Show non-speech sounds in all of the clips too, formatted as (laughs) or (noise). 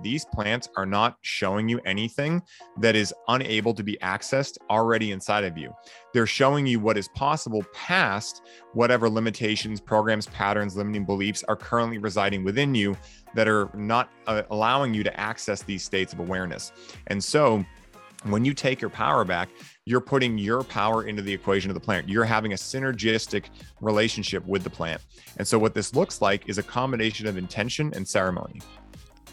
these plants are not showing you anything that is unable to be accessed already inside of you. They're showing you what is possible past whatever limitations, programs, patterns, limiting beliefs are currently residing within you that are not uh, allowing you to access these states of awareness. And so, when you take your power back, you're putting your power into the equation of the plant. You're having a synergistic relationship with the plant. And so, what this looks like is a combination of intention and ceremony.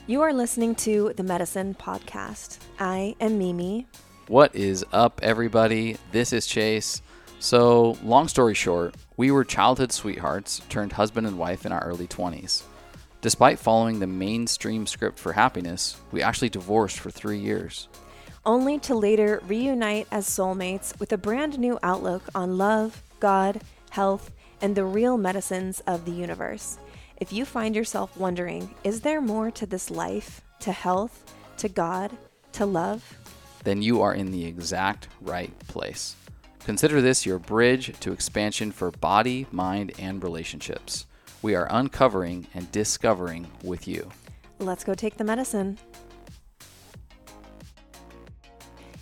You are listening to the Medicine Podcast. I am Mimi. What is up, everybody? This is Chase. So, long story short, we were childhood sweethearts turned husband and wife in our early 20s. Despite following the mainstream script for happiness, we actually divorced for three years only to later reunite as soulmates with a brand new outlook on love, God, health, and the real medicines of the universe. If you find yourself wondering, is there more to this life, to health, to God, to love? Then you are in the exact right place. Consider this your bridge to expansion for body, mind, and relationships. We are uncovering and discovering with you. Let's go take the medicine.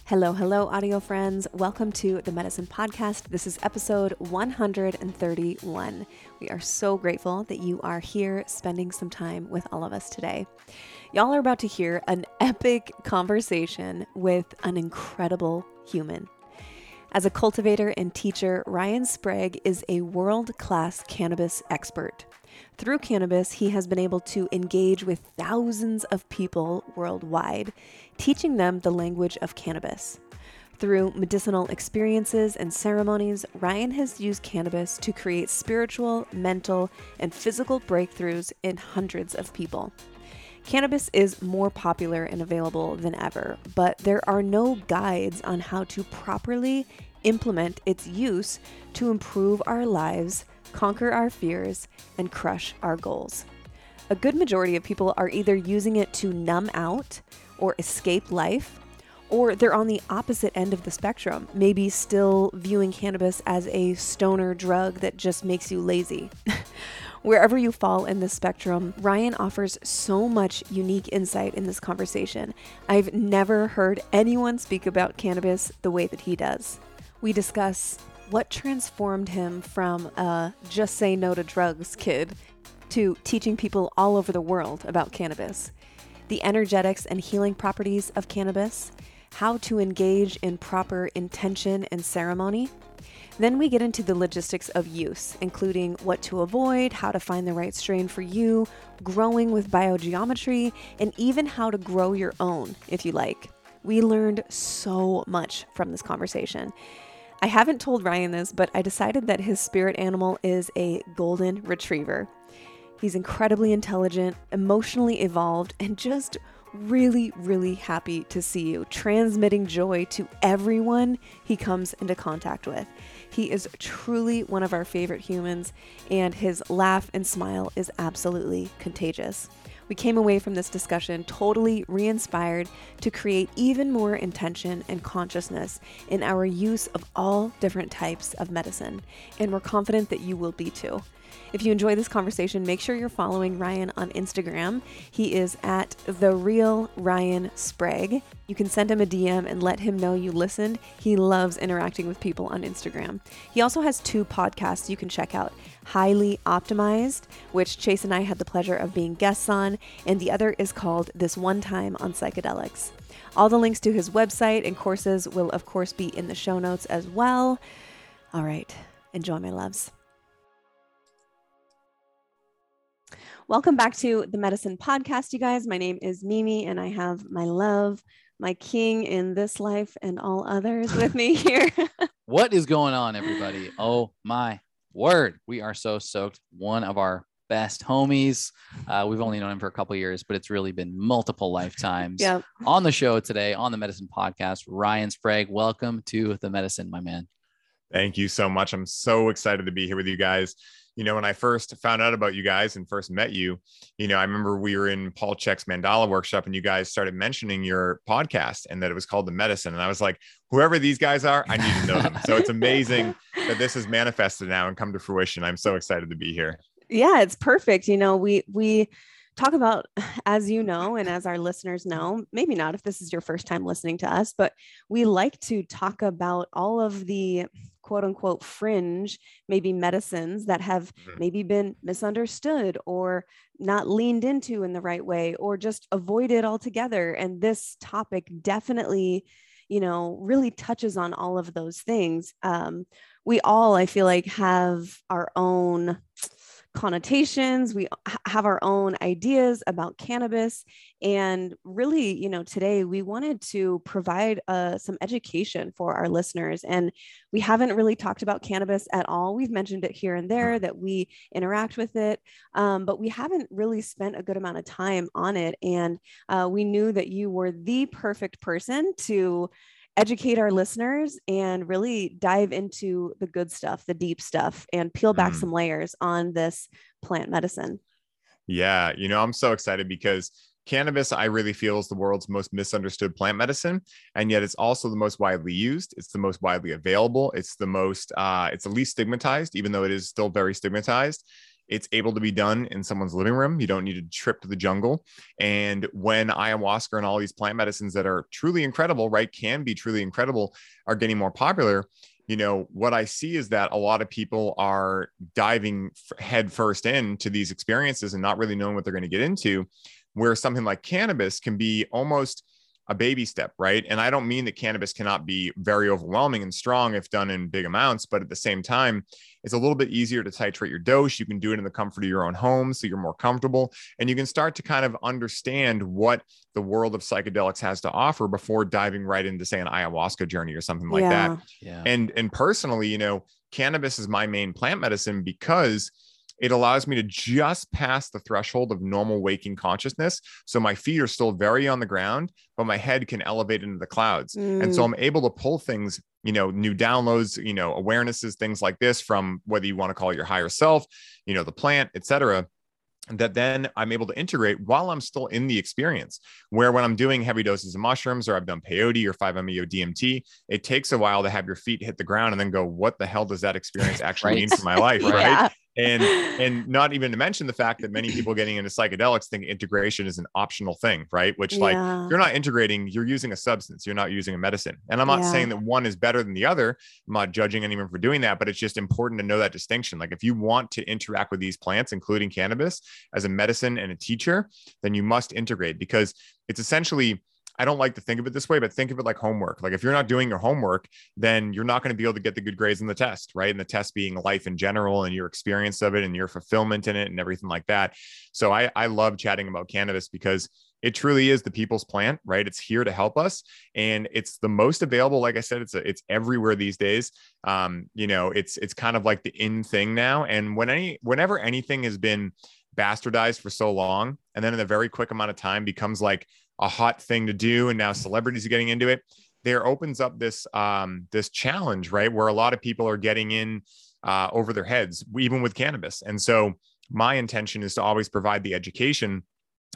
Hello, hello, audio friends. Welcome to the Medicine Podcast. This is episode 131. We are so grateful that you are here spending some time with all of us today. Y'all are about to hear an (laughs) epic conversation with an incredible human. As a cultivator and teacher, Ryan Sprague is a world class cannabis expert. Through cannabis, he has been able to engage with thousands of people worldwide, teaching them the language of cannabis. Through medicinal experiences and ceremonies, Ryan has used cannabis to create spiritual, mental, and physical breakthroughs in hundreds of people. Cannabis is more popular and available than ever, but there are no guides on how to properly implement its use to improve our lives conquer our fears, and crush our goals. A good majority of people are either using it to numb out or escape life, or they're on the opposite end of the spectrum, maybe still viewing cannabis as a stoner drug that just makes you lazy. (laughs) Wherever you fall in the spectrum, Ryan offers so much unique insight in this conversation. I've never heard anyone speak about cannabis the way that he does. We discuss what transformed him from a just say no to drugs kid to teaching people all over the world about cannabis, the energetics and healing properties of cannabis, how to engage in proper intention and ceremony. Then we get into the logistics of use, including what to avoid, how to find the right strain for you, growing with biogeometry, and even how to grow your own if you like. We learned so much from this conversation. I haven't told Ryan this, but I decided that his spirit animal is a golden retriever. He's incredibly intelligent, emotionally evolved, and just really, really happy to see you, transmitting joy to everyone he comes into contact with. He is truly one of our favorite humans, and his laugh and smile is absolutely contagious. We came away from this discussion totally re inspired to create even more intention and consciousness in our use of all different types of medicine, and we're confident that you will be too. If you enjoy this conversation, make sure you're following Ryan on Instagram. He is at the real Ryan Sprague. You can send him a DM and let him know you listened. He loves interacting with people on Instagram. He also has two podcasts you can check out Highly Optimized, which Chase and I had the pleasure of being guests on, and the other is called This One Time on Psychedelics. All the links to his website and courses will, of course, be in the show notes as well. All right, enjoy, my loves. Welcome back to the Medicine Podcast, you guys. My name is Mimi, and I have my love, my king in this life and all others with me (laughs) here. what is going on, everybody? Oh my word. We are so soaked. One of our best homies. Uh, we've only known him for a couple years, but it's really been multiple lifetimes. Yep. On the show today, on the Medicine Podcast, Ryan Sprague. Welcome to the Medicine, my man. Thank you so much. I'm so excited to be here with you guys you know, when I first found out about you guys and first met you, you know, I remember we were in Paul Chek's Mandala workshop and you guys started mentioning your podcast and that it was called The Medicine. And I was like, whoever these guys are, I need to know them. so it's amazing that this has manifested now and come to fruition. I'm so excited to be here. Yeah, it's perfect. You know, we, we, talk about, as you know, and as our listeners know, maybe not if this is your first time listening to us, but we like to talk about all of the quote unquote fringe, maybe medicines that have mm-hmm. maybe been misunderstood or not leaned into in the right way or just avoided altogether. And this topic definitely, you know, really touches on all of those things. Um, we all, I feel like, have our own connotations. We have our own ideas about cannabis. And really you know today we wanted to provide uh, some education for our listeners. And we haven't really talked about cannabis at all. We've mentioned it here and there that we interact with it um, but we haven't really spent a good amount of time on it. And uh, we knew that you were the perfect person to educate our listeners and really dive into the good stuff, the deep stuff, and peel back mm. some layers on this plant medicine. Yeah, you know, I'm so excited because cannabis, I really feel, is the world's most misunderstood plant medicine, and yet it's also the most widely used. It's the most widely available. It's the most, uh, it's the least stigmatized, even though it is still very stigmatized. It's able to be done in someone's living room. You don't need to trip to the jungle. And when ayahuasca and all these plant medicines that are truly incredible, right, can be truly incredible, are getting more popular, you know what i see is that a lot of people are diving headfirst into these experiences and not really knowing what they're going to get into where something like cannabis can be almost a baby step, right? And I don't mean that cannabis cannot be very overwhelming and strong if done in big amounts, but at the same time, it's a little bit easier to titrate your dose. You can do it in the comfort of your own home, so you're more comfortable, and you can start to kind of understand what the world of psychedelics has to offer before diving right into, say, an ayahuasca journey or something like yeah. that. Yeah. And and personally, you know, cannabis is my main plant medicine because it allows me to just pass the threshold of normal waking consciousness. So my feet are still very on the ground, but my head can elevate into the clouds. Mm. And so mm. I'm able to pull things, you know, new downloads, you know, awarenesses, things like this from whether you want to call your higher self, you know, the plant, etc that then I'm able to integrate while I'm still in the experience. Where when I'm doing heavy doses of mushrooms or I've done peyote or 5-MeO DMT, it takes a while to have your feet hit the ground and then go, what the hell does that experience (laughs) actually right. mean for my life? (laughs) Right. Yeah and (laughs) and not even to mention the fact that many people getting into psychedelics think integration is an optional thing right which yeah. like you're not integrating you're using a substance you're not using a medicine and i'm not yeah. saying that one is better than the other i'm not judging anyone for doing that but it's just important to know that distinction like if you want to interact with these plants including cannabis as a medicine and a teacher then you must integrate because it's essentially I don't like to think of it this way, but think of it like homework. Like if you're not doing your homework, then you're not going to be able to get the good grades in the test, right? And the test being life in general and your experience of it and your fulfillment in it and everything like that. So I, I love chatting about cannabis because it truly is the people's plant, right? It's here to help us, and it's the most available. Like I said, it's a, it's everywhere these days. Um, you know, it's it's kind of like the in thing now. And when any whenever anything has been bastardized for so long, and then in a very quick amount of time becomes like a hot thing to do and now celebrities are getting into it. There opens up this um, this challenge right where a lot of people are getting in uh, over their heads even with cannabis. And so my intention is to always provide the education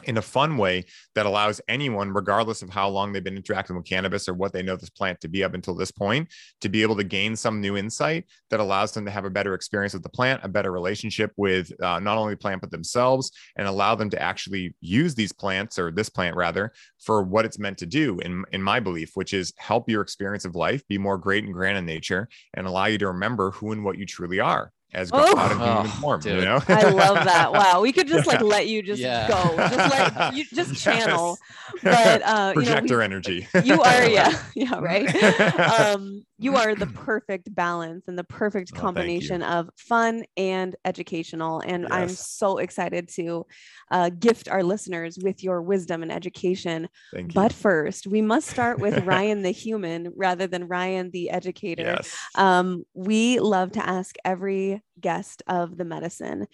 in a fun way that allows anyone, regardless of how long they've been interacting with cannabis or what they know this plant to be up until this point, to be able to gain some new insight that allows them to have a better experience with the plant, a better relationship with uh, not only the plant, but themselves, and allow them to actually use these plants or this plant rather for what it's meant to do, in, in my belief, which is help your experience of life be more great and grand in nature and allow you to remember who and what you truly are as God oh. in human oh, form. Dude. You know, I love (laughs) that. Wow, we could just like let you just yeah. go, just let (laughs) you just channel. Yes. But uh, projector you know, we, energy. You are, (laughs) yeah, yeah, right. Um, you are the (clears throat) perfect balance and the perfect oh, combination of fun and educational. And yes. I'm so excited to uh, gift our listeners with your wisdom and education. But first, we must start with (laughs) Ryan the human rather than Ryan the educator. Yes. Um, we love to ask every guest of the medicine.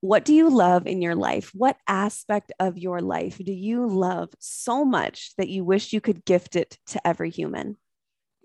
What do you love in your life? What aspect of your life do you love so much that you wish you could gift it to every human?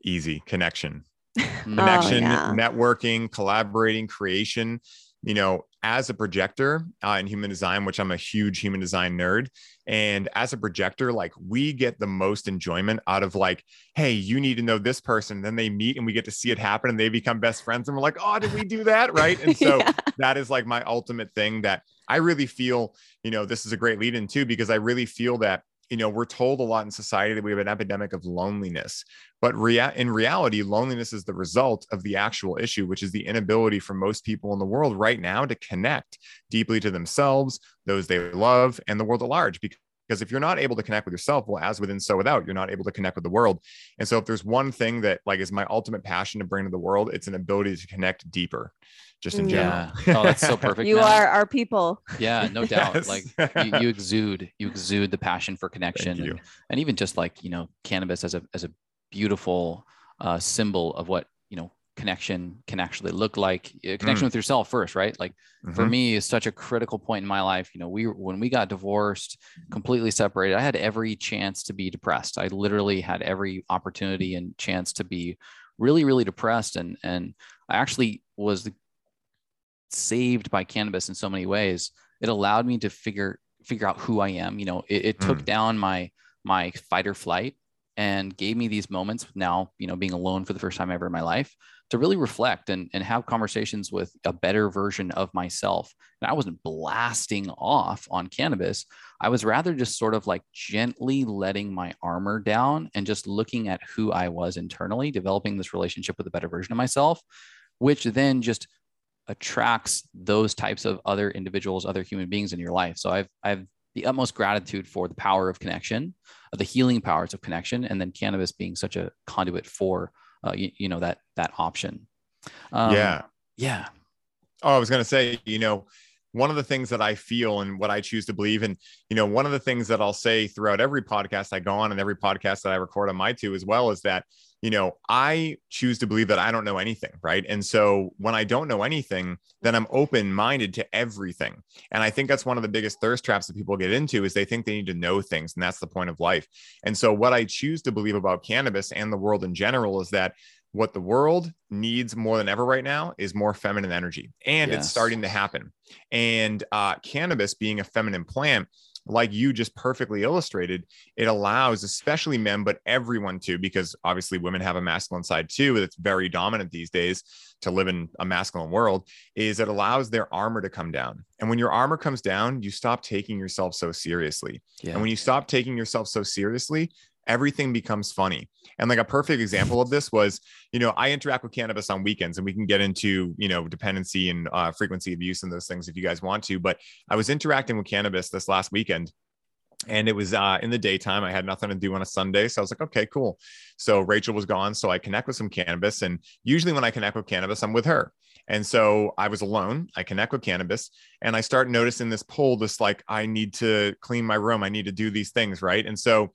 Easy connection. (laughs) connection, oh, yeah. networking, collaborating, creation. you know, as a projector uh, in human design, which I'm a huge human design nerd, and as a projector, like we get the most enjoyment out of like, hey, you need to know this person. Then they meet and we get to see it happen and they become best friends. And we're like, oh, did we do that? (laughs) Right. And so yeah. that is like my ultimate thing that I really feel, you know, this is a great lead in too, because I really feel that you know we're told a lot in society that we have an epidemic of loneliness but rea- in reality loneliness is the result of the actual issue which is the inability for most people in the world right now to connect deeply to themselves those they love and the world at large because because if you're not able to connect with yourself well as within so without you're not able to connect with the world and so if there's one thing that like is my ultimate passion to bring to the world it's an ability to connect deeper just in general. Oh, that's so perfect. you are our people. Yeah, no doubt. Yes. Like you, you, exude, you exude the passion for connection, and, and, even just like you know, cannabis as a as a beautiful uh, symbol of what you know connection can actually look like. Uh, connection mm. with yourself first, right? Like mm-hmm. for me, is such a critical point in my life. You know, we when we got divorced, completely separated, I had every chance to be depressed. I literally had every opportunity and chance to be really, really depressed, and and I actually was saved by cannabis in so many ways. It allowed me to figure figure out who I am. You know, it, it took mm. down my my fight or flight and gave me these moments now, you know, being alone for the first time ever in my life to really reflect and, and have conversations with a better version of myself. And I wasn't blasting off on cannabis. I was rather just sort of like gently letting my armor down and just looking at who I was internally, developing this relationship with a better version of myself, which then just attracts those types of other individuals, other human beings in your life. So I've I've the utmost gratitude for the power of connection, the healing powers of connection, and then cannabis being such a conduit for uh, you, you, know that that option. Um, yeah, yeah. Oh, I was gonna say, you know, one of the things that I feel and what I choose to believe, and you know, one of the things that I'll say throughout every podcast I go on and every podcast that I record on my two as well is that you know, I choose to believe that I don't know anything, right? And so when I don't know anything, then I'm open minded to everything. And I think that's one of the biggest thirst traps that people get into is they think they need to know things, and that's the point of life. And so what I choose to believe about cannabis and the world in general is that what the world needs more than ever right now is more feminine energy and yes. it's starting to happen and uh, cannabis being a feminine plant like you just perfectly illustrated, it allows especially men, but everyone to, because obviously women have a masculine side too, that's very dominant these days to live in a masculine world, is it allows their armor to come down. And when your armor comes down, you stop taking yourself so seriously. Yeah. And when you stop taking yourself so seriously, everything becomes funny. And like a perfect example of this was, you know, I interact with cannabis on weekends and we can get into, you know, dependency and uh, frequency of use and those things if you guys want to. But I was interacting with cannabis this last weekend and it was uh, in the daytime. I had nothing to do on a Sunday. So I was like, okay, cool. So Rachel was gone. So I connect with some cannabis. And usually when I connect with cannabis, I'm with her. And so I was alone. I connect with cannabis and I start noticing this pull, this like, I need to clean my room. I need to do these things. Right. And so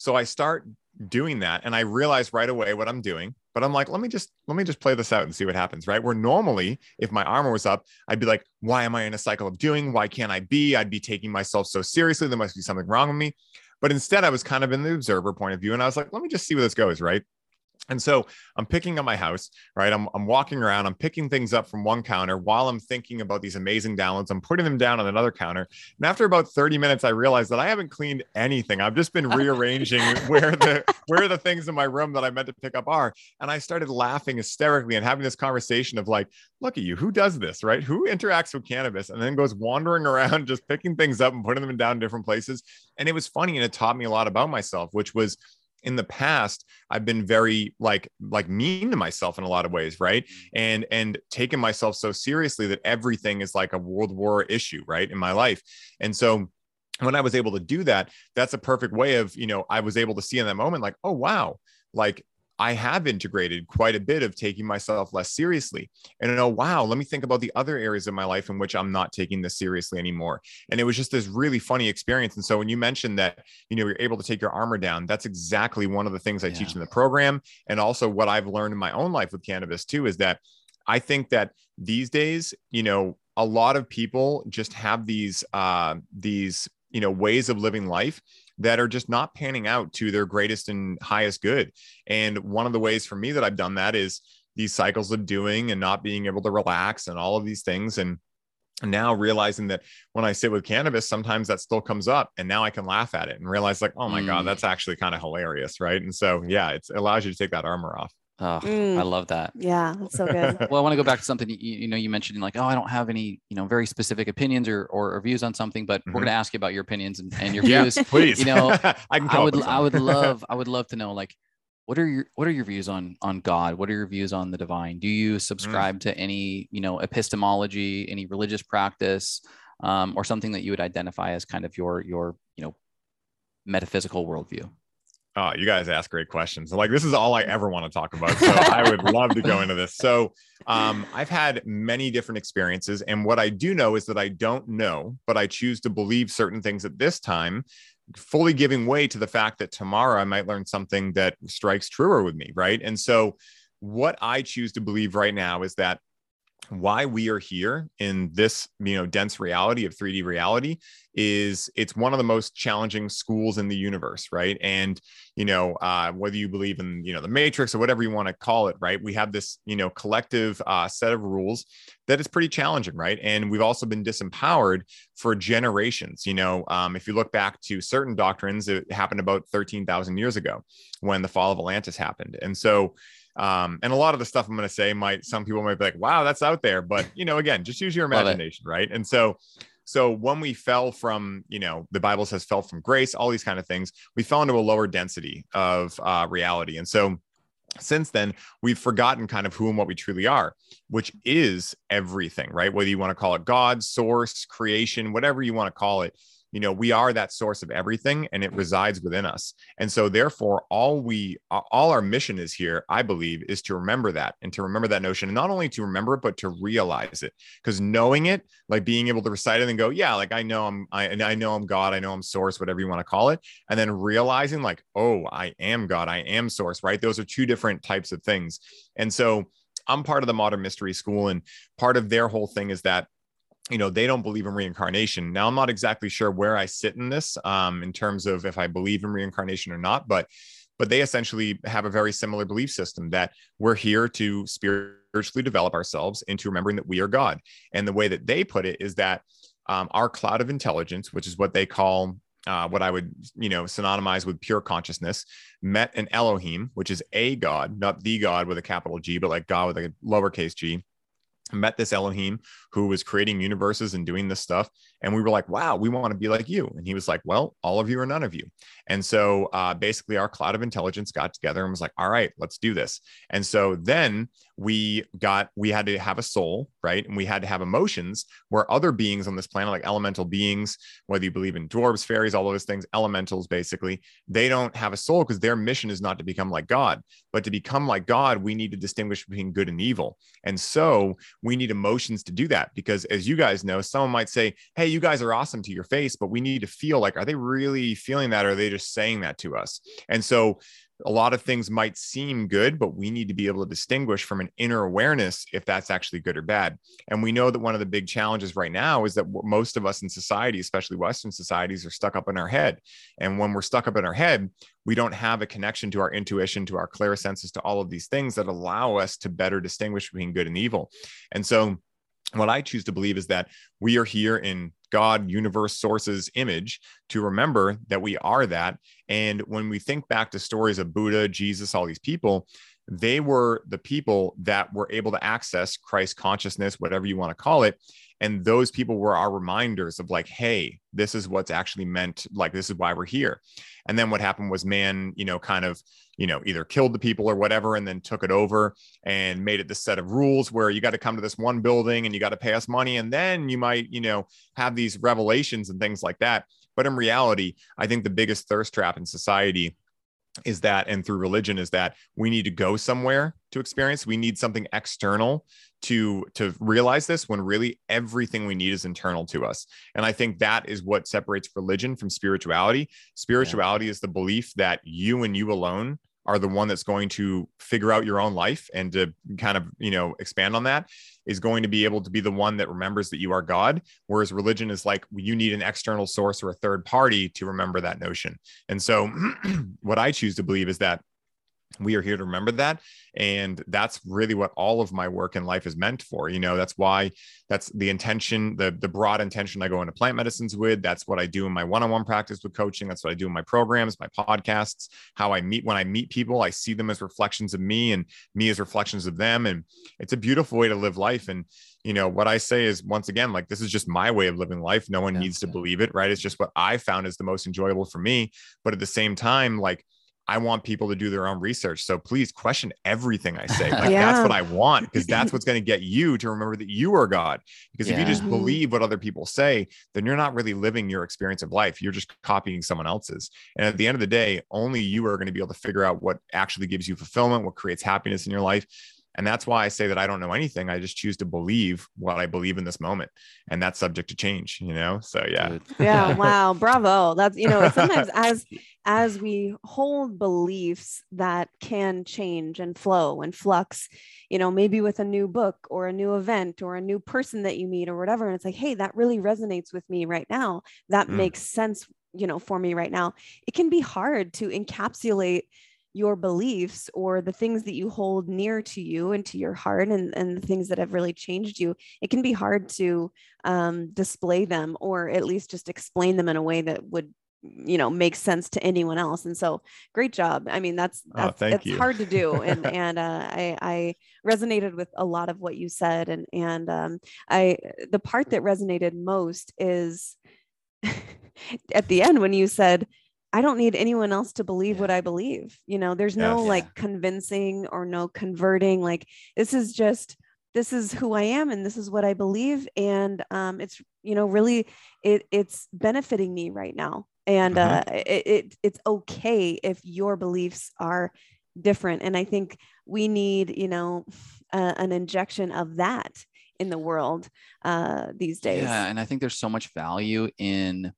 so I start doing that and I realize right away what I'm doing. But I'm like, let me just let me just play this out and see what happens, right? Where normally, if my armor was up, I'd be like, why am I in a cycle of doing? Why can't I be? I'd be taking myself so seriously. There must be something wrong with me. But instead, I was kind of in the observer point of view, and I was like, let me just see where this goes, right? And so I'm picking up my house, right? I'm, I'm walking around, I'm picking things up from one counter while I'm thinking about these amazing downloads. I'm putting them down on another counter. And after about 30 minutes, I realized that I haven't cleaned anything. I've just been rearranging (laughs) where the where the things in my room that I meant to pick up are. And I started laughing hysterically and having this conversation of like, look at you, who does this, right? Who interacts with cannabis and then goes wandering around (laughs) just picking things up and putting them down in different places. And it was funny and it taught me a lot about myself, which was in the past i've been very like like mean to myself in a lot of ways right mm. and and taking myself so seriously that everything is like a world war issue right in my life and so when i was able to do that that's a perfect way of you know i was able to see in that moment like oh wow like I have integrated quite a bit of taking myself less seriously. And oh, wow, let me think about the other areas of my life in which I'm not taking this seriously anymore. And it was just this really funny experience. And so when you mentioned that, you know, you're able to take your armor down, that's exactly one of the things I yeah. teach in the program. And also what I've learned in my own life with cannabis too is that I think that these days, you know, a lot of people just have these uh, these you know ways of living life that are just not panning out to their greatest and highest good. And one of the ways for me that I've done that is these cycles of doing and not being able to relax and all of these things and now realizing that when I sit with cannabis, sometimes that still comes up, and now I can laugh at it and realize, like, oh my mm. god, that's actually kind of hilarious, right? And so, yeah, it allows you to take that armor off. Oh, mm. I love that. Yeah, that's so good. (laughs) well, I want to go back to something you, you, know you mentioned like, oh, I don't have any you know very specific opinions or or, or views on something, but mm-hmm. we're going to ask you about your opinions and, and your (laughs) views. yeah, please. You know, (laughs) I, I would I would love I would love to know like what are your what are your views on on God? What are your views on the divine? Do you mm. subscribe mm. to any you know epistemology, any religious practice, um, or something that you would identify as kind of your your you know metaphysical worldview? Oh, you guys ask great questions. Like this is all I ever want to talk about. So (laughs) I would love to go into this. So um, I've had many different experiences, and what I do know is that I don't know, but I choose to believe certain things at this time, fully giving way to the fact that tomorrow I might learn something that strikes truer with me, right? And so what I choose to believe right now is that why we are here in this you know dense reality of 3d reality is it's one of the most challenging schools in the universe right? And you know uh, whether you believe in you know the matrix or whatever you want to call it right? We have this you know collective uh, set of rules that is pretty challenging right? And we've also been disempowered for generations you know? Um, if you look back to certain doctrines it happened about 13000 years ago when the fall of atlantis happened. And so um, and a lot of the stuff I'm going to say might some people might be like, wow, that's out there. But you know, again, just use your imagination, right? And so so when we fell from, you know, the Bible says fell from grace, all these kind of things, we fell into a lower density of uh, reality. And so since then, we've forgotten kind of who and what we truly are, which is everything, right? Whether you want to call it God, source, creation, whatever you want to call it, you know we are that source of everything and it resides within us. And so therefore all we all our mission is here i believe is to remember that and to remember that notion and not only to remember it but to realize it. Because knowing it like being able to recite it and go yeah like i know i'm i, I know i'm god i know i'm source whatever you want to call it and then realizing like oh i am god i am source right? Those are two different types of things. And so i'm part of the modern mystery school and part of their whole thing is that you know they don't believe in reincarnation. Now i'm not exactly sure where i sit in this um, in terms of if i believe in reincarnation or not but but they essentially have a very similar belief system that we're here to spiritually develop ourselves into remembering that we are god. And the way that they put it is that um, our cloud of intelligence which is what they call uh, what I would, you know, synonymize with pure consciousness, met an Elohim, which is a God, not the God with a capital G, but like God with a lowercase g, met this Elohim who was creating universes and doing this stuff. And we were like, wow, we want to be like you. And he was like, well, all of you or none of you. And so uh, basically, our cloud of intelligence got together and was like, all right, let's do this. And so then we got, we had to have a soul, right? And we had to have emotions where other beings on this planet, like elemental beings, whether you believe in dwarves, fairies, all those things, elementals, basically, they don't have a soul because their mission is not to become like God. But to become like God, we need to distinguish between good and evil. And so we need emotions to do that because, as you guys know, someone might say, hey, you guys are awesome to your face, but we need to feel like, are they really feeling that? Or are they just saying that to us? And so a lot of things might seem good, but we need to be able to distinguish from an inner awareness if that's actually good or bad. And we know that one of the big challenges right now is that most of us in society, especially Western societies, are stuck up in our head. And when we're stuck up in our head, we don't have a connection to our intuition, to our clear senses, to all of these things that allow us to better distinguish between good and evil. And so, what I choose to believe is that we are here in God, universe, sources image to remember that we are that. And when we think back to stories of Buddha, Jesus, all these people, they were the people that were able to access Christ consciousness, whatever you want to call it. And those people were our reminders of like, hey, this is what's actually meant. Like, this is why we're here. And then what happened was man, you know, kind of, you know, either killed the people or whatever, and then took it over and made it this set of rules where you got to come to this one building and you got to pay us money. And then you might, you know, have these revelations and things like that. But in reality, I think the biggest thirst trap in society is that and through religion is that we need to go somewhere to experience. We need something external to to realize this when really everything we need is internal to us. And i think that is what separates religion from spirituality. Spirituality yeah. is the belief that you and you alone are the one that's going to figure out your own life and to kind of you know expand on that is going to be able to be the one that remembers that you are god whereas religion is like you need an external source or a third party to remember that notion. And so (clears throat) what i choose to believe is that we are here to remember that. And that's really what all of my work in life is meant for you know that's why that's the intention the the broad intention i go into plant medicines with. That's what i do in my one-on-one practice with coaching. That's what i do in my programs my podcasts how i meet when i meet people i see them as reflections of me and me as reflections of them. And it's a beautiful way to live life. And you know what i say is once again like this is just my way of living life. No one yeah. needs to believe it right? It's just what i found is the most enjoyable for me. But at the same time like I want people to do their own research. So please question everything I say. Like yeah. that's what I want because (laughs) that's what's going to get you to remember that you are God. Because yeah. if you just mm-hmm. believe what other people say, then you're not really living your experience of life. You're just copying someone else's. And at the end of the day, only you are going to be able to figure out what actually gives you fulfillment, what creates happiness in your life. And that's why I say that I don't know anything. I just choose to believe what I believe in this moment. And that's subject to change, you know? So yeah. (laughs) Yeah. (laughs) wow. Bravo. That's, you know, sometimes (laughs) as as we hold beliefs that can change and flow and flux, you know, maybe with a new book or a new event or a new person that you meet or whatever. And it's like, hey, that really resonates with me right now. That mm. makes sense, you know, for me right now. It can be hard to encapsulate your beliefs or the things that you hold near to you and to your heart and, and the things that have really changed you it can be hard to um, display them or at least just explain them in a way that would you know make sense to anyone else. And so great job. I mean that's that's oh, it's you. hard to do. And (laughs) and uh, i i resonated with a lot of what you said. And and um, i the part that resonated most is (laughs) at the end when you said I don't need anyone else to believe yeah. what I believe. You know, there's no like convincing or no converting. Like this is just this is who I am and this is what I believe. And um, it's you know really it it's benefiting me right now. And mm-hmm. uh, it, it it's okay if your beliefs are different. And I think we need you know uh, an injection of that in the world uh, these days. Yeah, and I think there's so much value in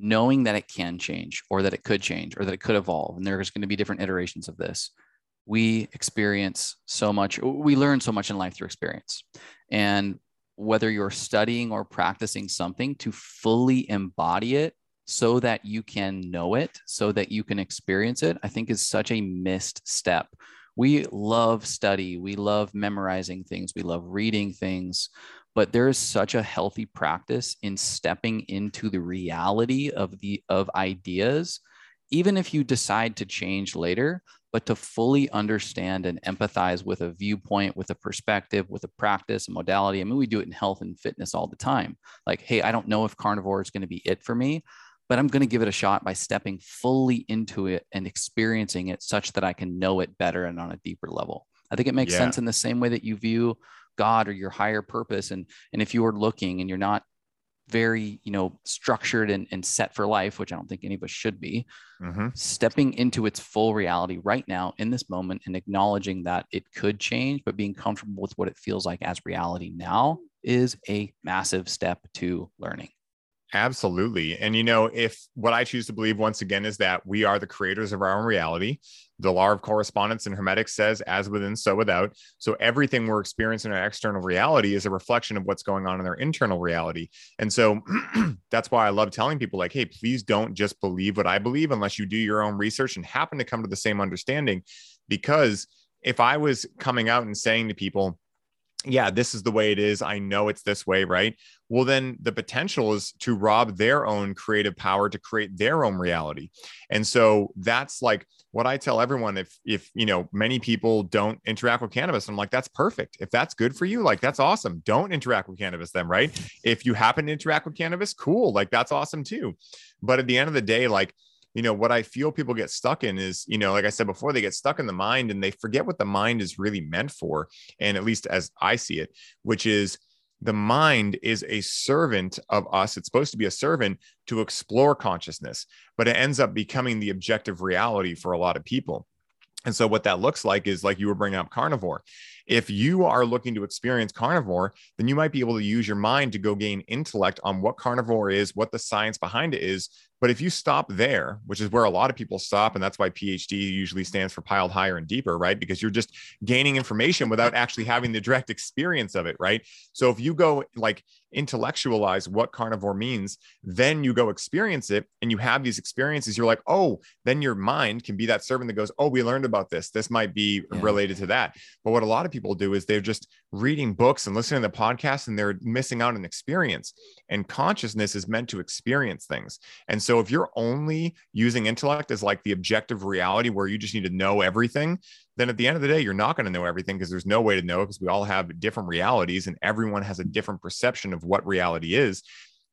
knowing that it can change or that it could change or that it could evolve and there's going to be different iterations of this we experience so much we learn so much in life through experience. And whether you're studying or practicing something to fully embody it so that you can know it so that you can experience it i think is such a missed step. We love study we love memorizing things we love reading things but there is such a healthy practice in stepping into the reality of the of ideas even if you decide to change later but to fully understand and empathize with a viewpoint with a perspective with a practice a modality. I mean we do it in health and fitness all the time. Like hey i don't know if carnivore is going to be it for me but i'm going to give it a shot by stepping fully into it and experiencing it such that i can know it better and on a deeper level. I think it makes yeah. sense in the same way that you view God or your higher purpose. And, and if you are looking and you're not very, you know, structured and, and set for life, which I don't think any of us should be, mm-hmm. stepping into its full reality right now in this moment and acknowledging that it could change, but being comfortable with what it feels like as reality now is a massive step to learning. Absolutely. And you know, if what I choose to believe once again is that we are the creators of our own reality, the law of correspondence in hermetics says as within so without. So everything we're experiencing in our external reality is a reflection of what's going on in our internal reality. And so (clears throat) that's why i love telling people like hey please don't just believe what i believe unless you do your own research and happen to come to the same understanding. Because if i was coming out and saying to people yeah, this is the way it is. I know it's this way, right? Well, then the potential is to rob their own creative power to create their own reality. And so that's like what I tell everyone if if you know many people don't interact with cannabis, I'm like, that's perfect. If that's good for you, like that's awesome. Don't interact with cannabis then, right? If you happen to interact with cannabis, cool, like that's awesome too. But at the end of the day, like you know what i feel people get stuck in is you know like i said before they get stuck in the mind and they forget what the mind is really meant for and at least as i see it which is the mind is a servant of us it's supposed to be a servant to explore consciousness but it ends up becoming the objective reality for a lot of people and so what that looks like is like you were bringing up carnivore. If you are looking to experience carnivore, then you might be able to use your mind to go gain intellect on what carnivore is, what the science behind it is But if you stop there, which is where a lot of people stop, and that's why PhD usually stands for piled higher and deeper, right? Because you're just gaining information without actually having the direct experience of it, right? So if you go like intellectualize what carnivore means, then you go experience it and you have these experiences, you're like, oh, then your mind can be that servant that goes, oh, we learned about this. This might be yeah. related to that. But what a lot of people do is they're just reading books and listening to the podcast and they're missing out on experience. And consciousness is meant to experience things. And so if you're only using intellect as like the objective reality where you just need to know everything, then at the end of the day, you're not going to know everything because there's no way to know because we all have different realities and everyone has a different perception of what reality is.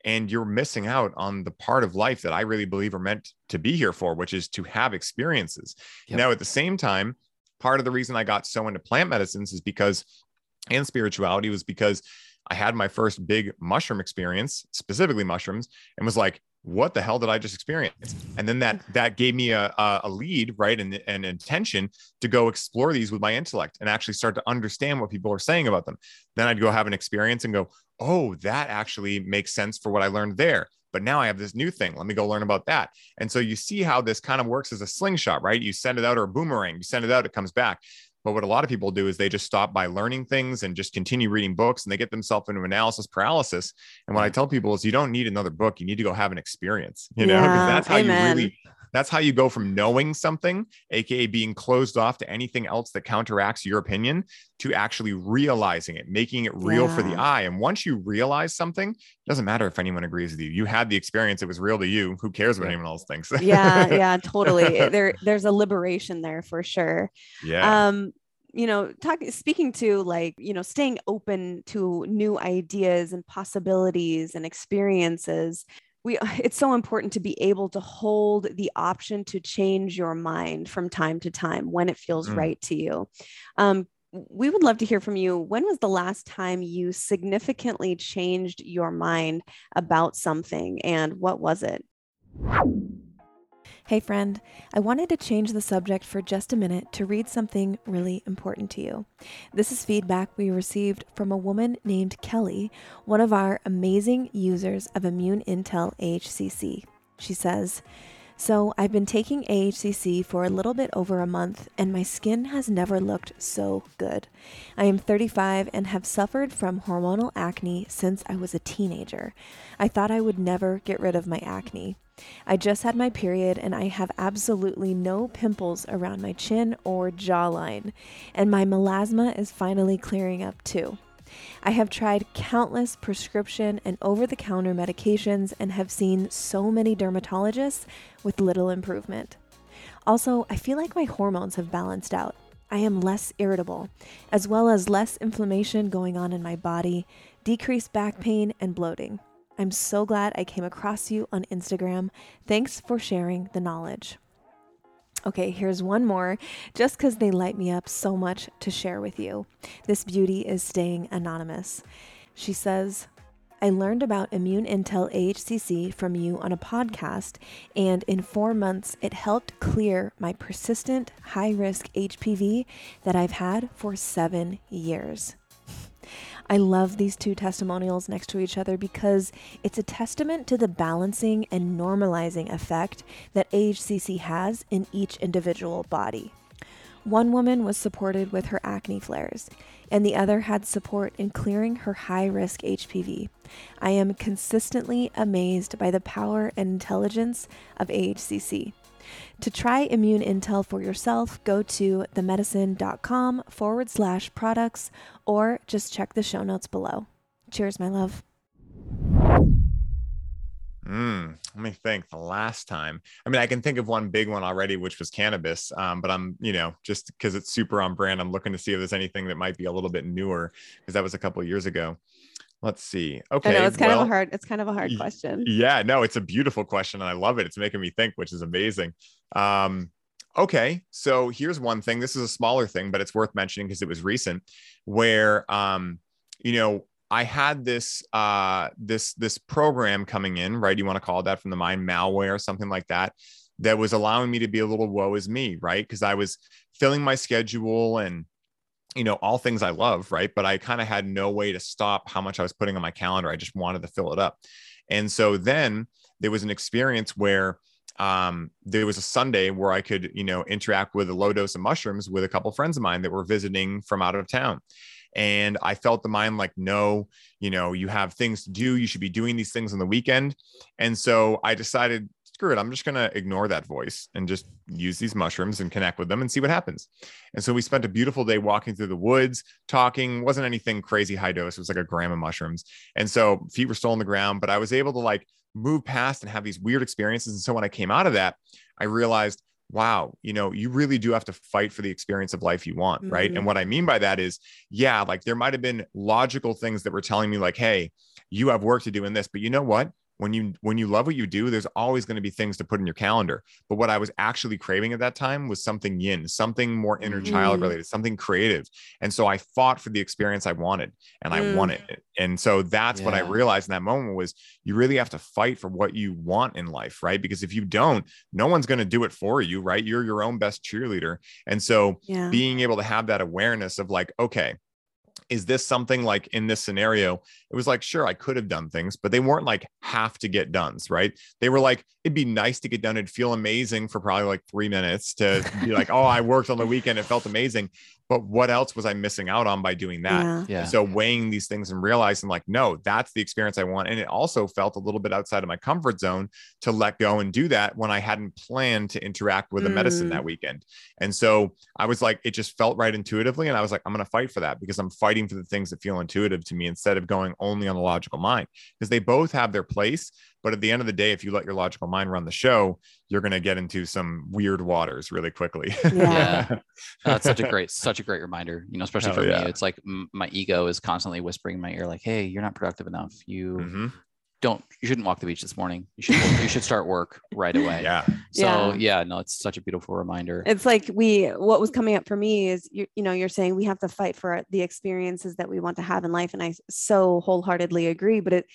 And you're missing out on the part of life that I really believe are meant to be here for, which is to have experiences. Yep. Now, at the same time, part of the reason I got so into plant medicines is because, and spirituality was because I had my first big mushroom experience, specifically mushrooms, and was like, what the hell did I just experience? And then that mm-hmm. that gave me a, a lead, right, and an intention to go explore these with my intellect and actually start to understand what people are saying about them. Then I'd go have an experience and go, oh, that actually makes sense for what I learned there. But now I have this new thing. Let me go learn about that. And so you see how this kind of works as a slingshot, right? You send it out or a boomerang, you send it out, it comes back. But what a lot of people do is they just stop by learning things and just continue reading books and they get themselves into analysis paralysis. And what I tell people is you don't need another book. You need to go have an experience, you know, because yeah, that's how amen. you really that's how you go from knowing something, aka being closed off to anything else that counteracts your opinion, to actually realizing it, making it real yeah. for the eye. And once you realize something, it doesn't matter if anyone agrees with you. You had the experience; it was real to you. Who cares what anyone else thinks? yeah, yeah, (laughs) totally. there, there's a liberation there for sure. Yeah. Um, you know talk speaking to like you know staying open to new ideas and possibilities and experiences we (laughs) it's so important to be able to hold the option to change your mind from time to time when it feels mm. right to you. Um, we would love to hear from you. When was the last time you significantly changed your mind about something and what was it Hey, friend, I wanted to change the subject for just a minute to read something really important to you. This is feedback we received from a woman named Kelly, one of our amazing users of Immune Intel AHCC. She says, so, I've been taking AHCC for a little bit over a month, and my skin has never looked so good. I am 35 and have suffered from hormonal acne since I was a teenager. I thought I would never get rid of my acne. I just had my period and I have absolutely no pimples around my chin or jawline, and my melasma is finally clearing up too. I have tried countless prescription and over the counter medications and have seen so many dermatologists with little improvement. Also, I feel like my hormones have balanced out. I am less irritable, as well as less inflammation going on in my body, decreased back pain, and bloating. I'm so glad I came across you on Instagram. Thanks for sharing the knowledge. Okay, here's one more, just because they light me up so much to share with you. This beauty is staying anonymous. She says, I learned about Immune Intel AHCC from you on a podcast, and in four months, it helped clear my persistent high risk HPV that I've had for seven years. I love these two testimonials next to each other because it's a testament to the balancing and normalizing effect that AHCC has in each individual body. One woman was supported with her acne flares, and the other had support in clearing her high risk HPV. I am consistently amazed by the power and intelligence of AHCC. To try Immune Intel for yourself, go to themedicin.com forward slash products or just check the show notes below. Cheers, my love. Mm, let me think. The last time, I mean, I can think of one big one already, which was cannabis. Um, but I'm, you know, just because it's super on brand, I'm looking to see if there's anything that might be a little bit newer because that was a couple years ago. Let's see. Okay. I know it's kind well, of a hard, it's kind of a hard question. Yeah, no, it's a beautiful question. And I love it. It's making me think, which is amazing. Um, okay. So here's one thing. This is a smaller thing, but it's worth mentioning because it was recent where um, you know, I had this uh this this program coming in, right? You want to call that from the mind malware or something like that, that was allowing me to be a little woe is me, right? Because I was filling my schedule and you know, all things I love, right? But I kind of had no way to stop how much I was putting on my calendar. I just wanted to fill it up. And so then there was an experience where um, there was a Sunday where I could, you know, interact with a low dose of mushrooms with a couple of friends of mine that were visiting from out of town. And I felt the mind like, no, you know, you have things to do. You should be doing these things on the weekend. And so I decided screw it. I'm just going to ignore that voice and just use these mushrooms and connect with them and see what happens. And so we spent a beautiful day walking through the woods, talking. wasn't anything crazy high dose. It was like a gram of mushrooms. And so feet were still on the ground, but I was able to like move past and have these weird experiences. And so when I came out of that, I realized, wow, you know, you really do have to fight for the experience of life you want. Mm-hmm. Right. And what I mean by that is, yeah, like there might have been logical things that were telling me, like, hey, you have work to do in this, but you know what? When you when you love what you do there's always going to be things to put in your calendar but what i was actually craving at that time was something yin something more inner mm. child related something creative and so i fought for the experience i wanted and mm. i wanted it and so that's yeah. what i realized in that moment was you really have to fight for what you want in life right because if you don't no one's going to do it for you right you're your own best cheerleader and so yeah. being able to have that awareness of like okay is this something like in this scenario it was like sure i could have done things but they weren't like have to get done right? They were like it'd be nice to get done it'd feel amazing for probably like three minutes to be like (laughs) oh i worked on the weekend it felt amazing but what else was I missing out on by doing that? Yeah. yeah. So weighing these things and realizing like, no, that's the experience I want. And it also felt a little bit outside of my comfort zone to let go and do that when I hadn't planned to interact with mm. a medicine that mm. weekend. And so I was like, it just felt right intuitively. And I was like, I'm going to fight for that because I'm fighting for the things that feel intuitive to me instead of going only on the logical mind because they both have their place. But at the end of the day, if you let your logical mind run the show, you're going to get into some weird waters really quickly. (laughs) Yeah. (laughs) That's such a great, such a great reminder, you know, especially Hell for yeah. me, it's like my ego is constantly whispering in my ear, like, Hey, you're not productive enough. You mm-hmm. don't, you shouldn't walk the beach this morning. You should, you should start work right away. (laughs) Yeah. So yeah. yeah, no, it's such a beautiful reminder. It's like we, what was coming up for me is, you, you know, you're saying we have to fight for the experiences that we want to have in life. And I so wholeheartedly agree, but it,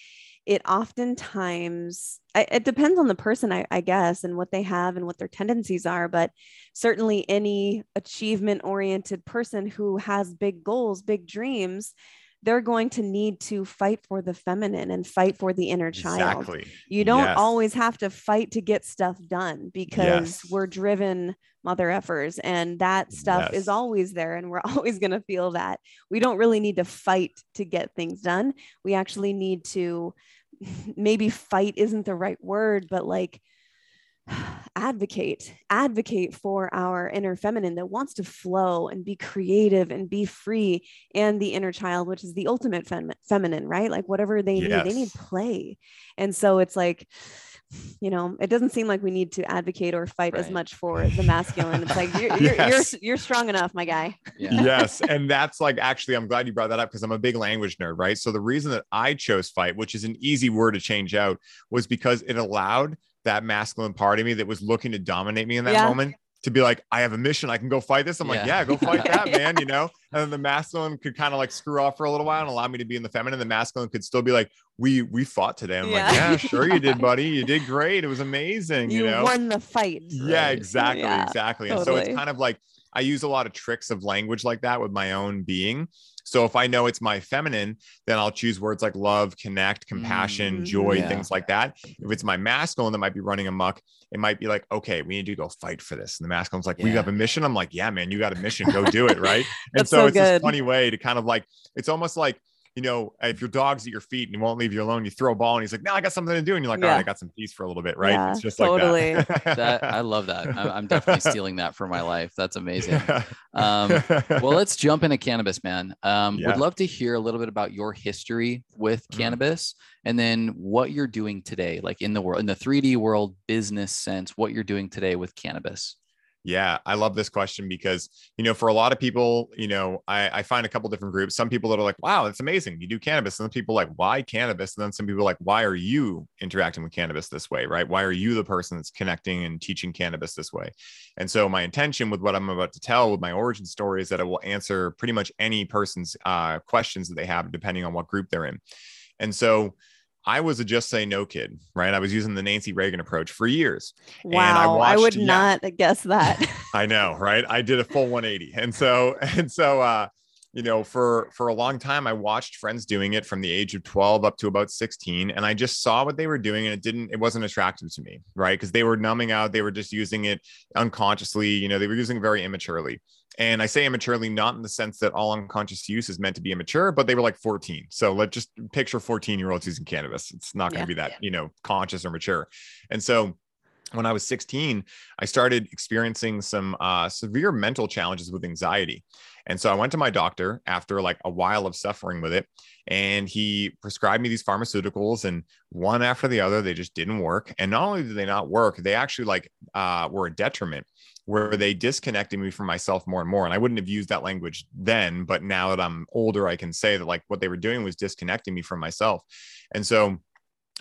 it oftentimes it depends on the person I, I, guess and what they have and what their tendencies are but certainly any achievement oriented person who has big goals big dreams they're going to need to fight for the feminine and fight for the inner child exactly. you don't yes. always have to fight to get stuff done because yes. we're driven mother effers and that stuff yes. is always there and we're (laughs) always going to feel that we don't really need to fight to get things done we actually need to (laughs) maybe fight isn't the right word but like advocate advocate for our inner feminine that wants to flow and be creative and be free and the inner child which is the ultimate fem- feminine right like whatever they yes. need they need play and so it's like you know, it doesn't seem like we need to advocate or fight right. as much for the masculine. It's like you're (laughs) you're, yes. you're, you're strong enough, my guy. Yeah. (laughs) yes, and that's like actually, I'm glad you brought that up because I'm a big language nerd, right? So the reason that I chose fight, which is an easy word to change out, was because it allowed that masculine part of me that was looking to dominate me in that yeah. moment to be like, I have a mission. I can go fight this. I'm yeah. like, yeah, go fight (laughs) that, man. You know, and then the masculine could kind of like screw off for a little while and allow me to be in the feminine. The masculine could still be like, we we fought today. I'm yeah. like, yeah, sure you did, (laughs) buddy. You did great. It was amazing. You, you know, won the fight. Yeah, exactly, yeah, exactly. Totally. And so it's kind of like I use a lot of tricks of language like that with my own being. So if I know it's my feminine, then I'll choose words like love, connect, compassion, mm-hmm. joy, yeah. things like that. If it's my masculine that might be running amok, it might be like, okay, we need to go fight for this. And the masculine's like, yeah. we have a mission. I'm like, yeah, man, you got a mission. Go do it. Right. (laughs) and so, so it's good. this funny way to kind of like, it's almost like you know, if your dog's at your feet and he won't leave you alone, you throw a ball and he's like, "Now I got something to do," and you're like, yeah. "All right, I got some peace for a little bit, right?" Yeah, it's just totally. like that. that. I (laughs) love that. I'm definitely stealing that for my life. That's amazing. Yeah. Um, well, let's jump into cannabis, man. Um, yeah. Would love to hear a little bit about your history with mm-hmm. cannabis, and then what you're doing today, like in the world, in the 3D world, business sense, what you're doing today with cannabis. Yeah, I love this question because, you know, for a lot of people, you know, I, I find a couple different groups. Some people that are like, wow, that's amazing. You do cannabis. And then people like, why cannabis? And then some people like, why are you interacting with cannabis this way? Right. Why are you the person that's connecting and teaching cannabis this way? And so my intention with what I'm about to tell with my origin story is that it will answer pretty much any person's uh, questions that they have, depending on what group they're in. And so, I was a just say no kid, right? I was using the Nancy Reagan approach for years. Wow, I, watched, I, would yeah, not guess that. (laughs) I know, right? I did a full 180. And so, (laughs) and so, uh, you know, for for a long time, I watched friends doing it from the age of 12 up to about 16, and I just saw what they were doing, and it didn't, it wasn't attractive to me, right? Because they were numbing out, they were just using it unconsciously, you know, they were using it very immaturely. And I say immaturely, not in the sense that all unconscious use is meant to be immature, but they were like 14. So let's just picture 14 year olds using cannabis. It's not going to yeah, be that, yeah. you know, conscious or mature. And so when I was 16, I started experiencing some uh, severe mental challenges with anxiety. And so I went to my doctor after like a while of suffering with it, and he prescribed me these pharmaceuticals, and one after the other, they just didn't work. And not only did they not work, they actually like uh, were a detriment where they disconnected me from myself more and more. And I wouldn't have used that language then, but now that I'm older, I can say that like what they were doing was disconnecting me from myself. And so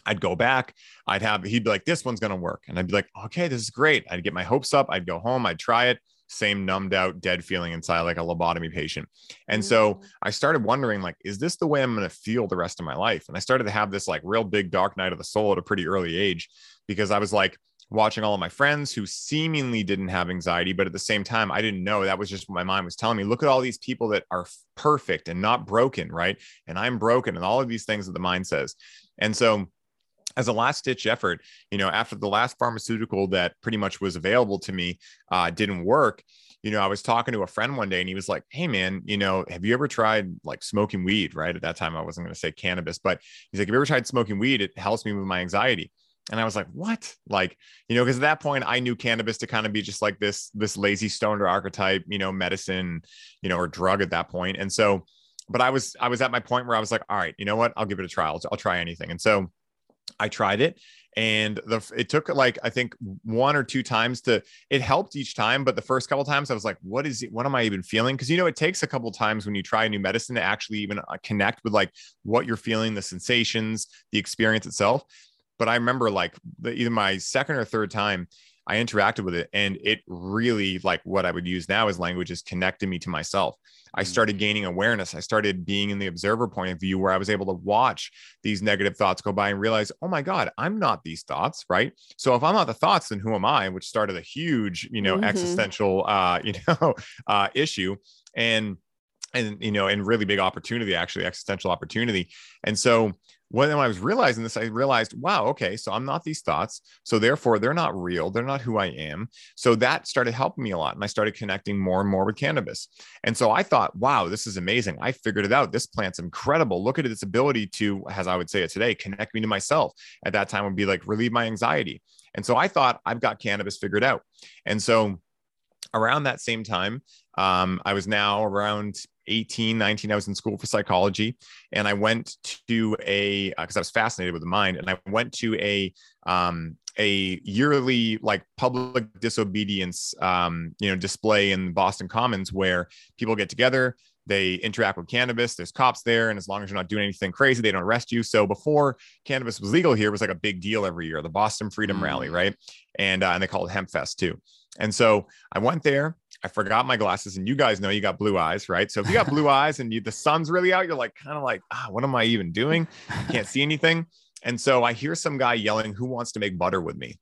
I'd go back, I'd have, he'd be like, this one's going to work. And I'd be like, okay, this is great. I'd get my hopes up. I'd go home, I'd try it. Same numbed out, dead feeling inside, like a lobotomy patient. And so mm. I started wondering, like, is this the way I'm going to feel the rest of my life? And I started to have this like real big dark night of the soul at a pretty early age because I was like, watching all of my friends who seemingly didn't have anxiety, but at the same time, I didn't know that was just what my mind was telling me. Look at all these people that are perfect and not broken, right? And I'm broken, and all of these things that the mind says. And so as a last ditch effort, you know, after the last pharmaceutical that pretty much was available to me uh, didn't work, you know, I was talking to a friend one day and he was like, Hey man, you know, have you ever tried like smoking weed? Right. At that time, I wasn't going to say cannabis, but he's like, Have you ever tried smoking weed? It helps me with my anxiety. And I was like, what? Like, you know, because at that point I knew cannabis to kind of be just like this, this lazy stoner archetype, you know, medicine, you know, or drug at that point. And so, but I was, I was at my point where I was like, all right, you know what? I'll give it a try. I'll, I'll try anything. And so I tried it and the it took like I think one or two times to it helped each time, but the first couple times I was like, what is it? What am I even feeling? Because you know it takes a couple times when you try a new medicine to actually even uh, connect with like what you're feeling, the sensations, the experience itself. But I remember like the, either my second or third time, I interacted with it and it really like what I would use now as language is connected me to myself. I started mm. gaining awareness. I started being in the observer point of view where I was able to watch these negative thoughts go by and realize, oh my God, I'm not these thoughts, right? So if I'm not the thoughts, then who am I? Which started a huge, you know, mm-hmm. existential, uh, (laughs) you know, uh, issue. And and you know, and really big opportunity, actually, existential opportunity. And so when I was realizing this, I realized, wow, okay, so I'm not these thoughts. So therefore, they're not real. They're not who I am. So that started helping me a lot. And I started connecting more and more with cannabis. And so I thought, wow, this is amazing. I figured it out. This plant's incredible. Look at its ability to, as I would say it today, connect me to myself. At that time, would be like relieve my anxiety. And so I thought, I've got cannabis figured out. And so around that same time, um, I was now around 18, 19, I was in school for psychology and I went to a, because uh, I was fascinated with the mind and I went to a, um, a yearly like public disobedience, um, you know, display in Boston Commons where people get together, they interact with cannabis. There's cops there, and as long as you're not doing anything crazy, they don't arrest you. So before cannabis was legal here, it was like a big deal every year, the Boston Freedom mm. Rally, right? And uh, and they call it Hemp Fest too. And so I went there. I forgot my glasses, and you guys know you got blue eyes, right? So if you got blue (laughs) eyes and you, the sun's really out, you're like kind of like, ah, what am I even doing? Can't see anything. And so I hear some guy yelling, "Who wants to make butter with me?"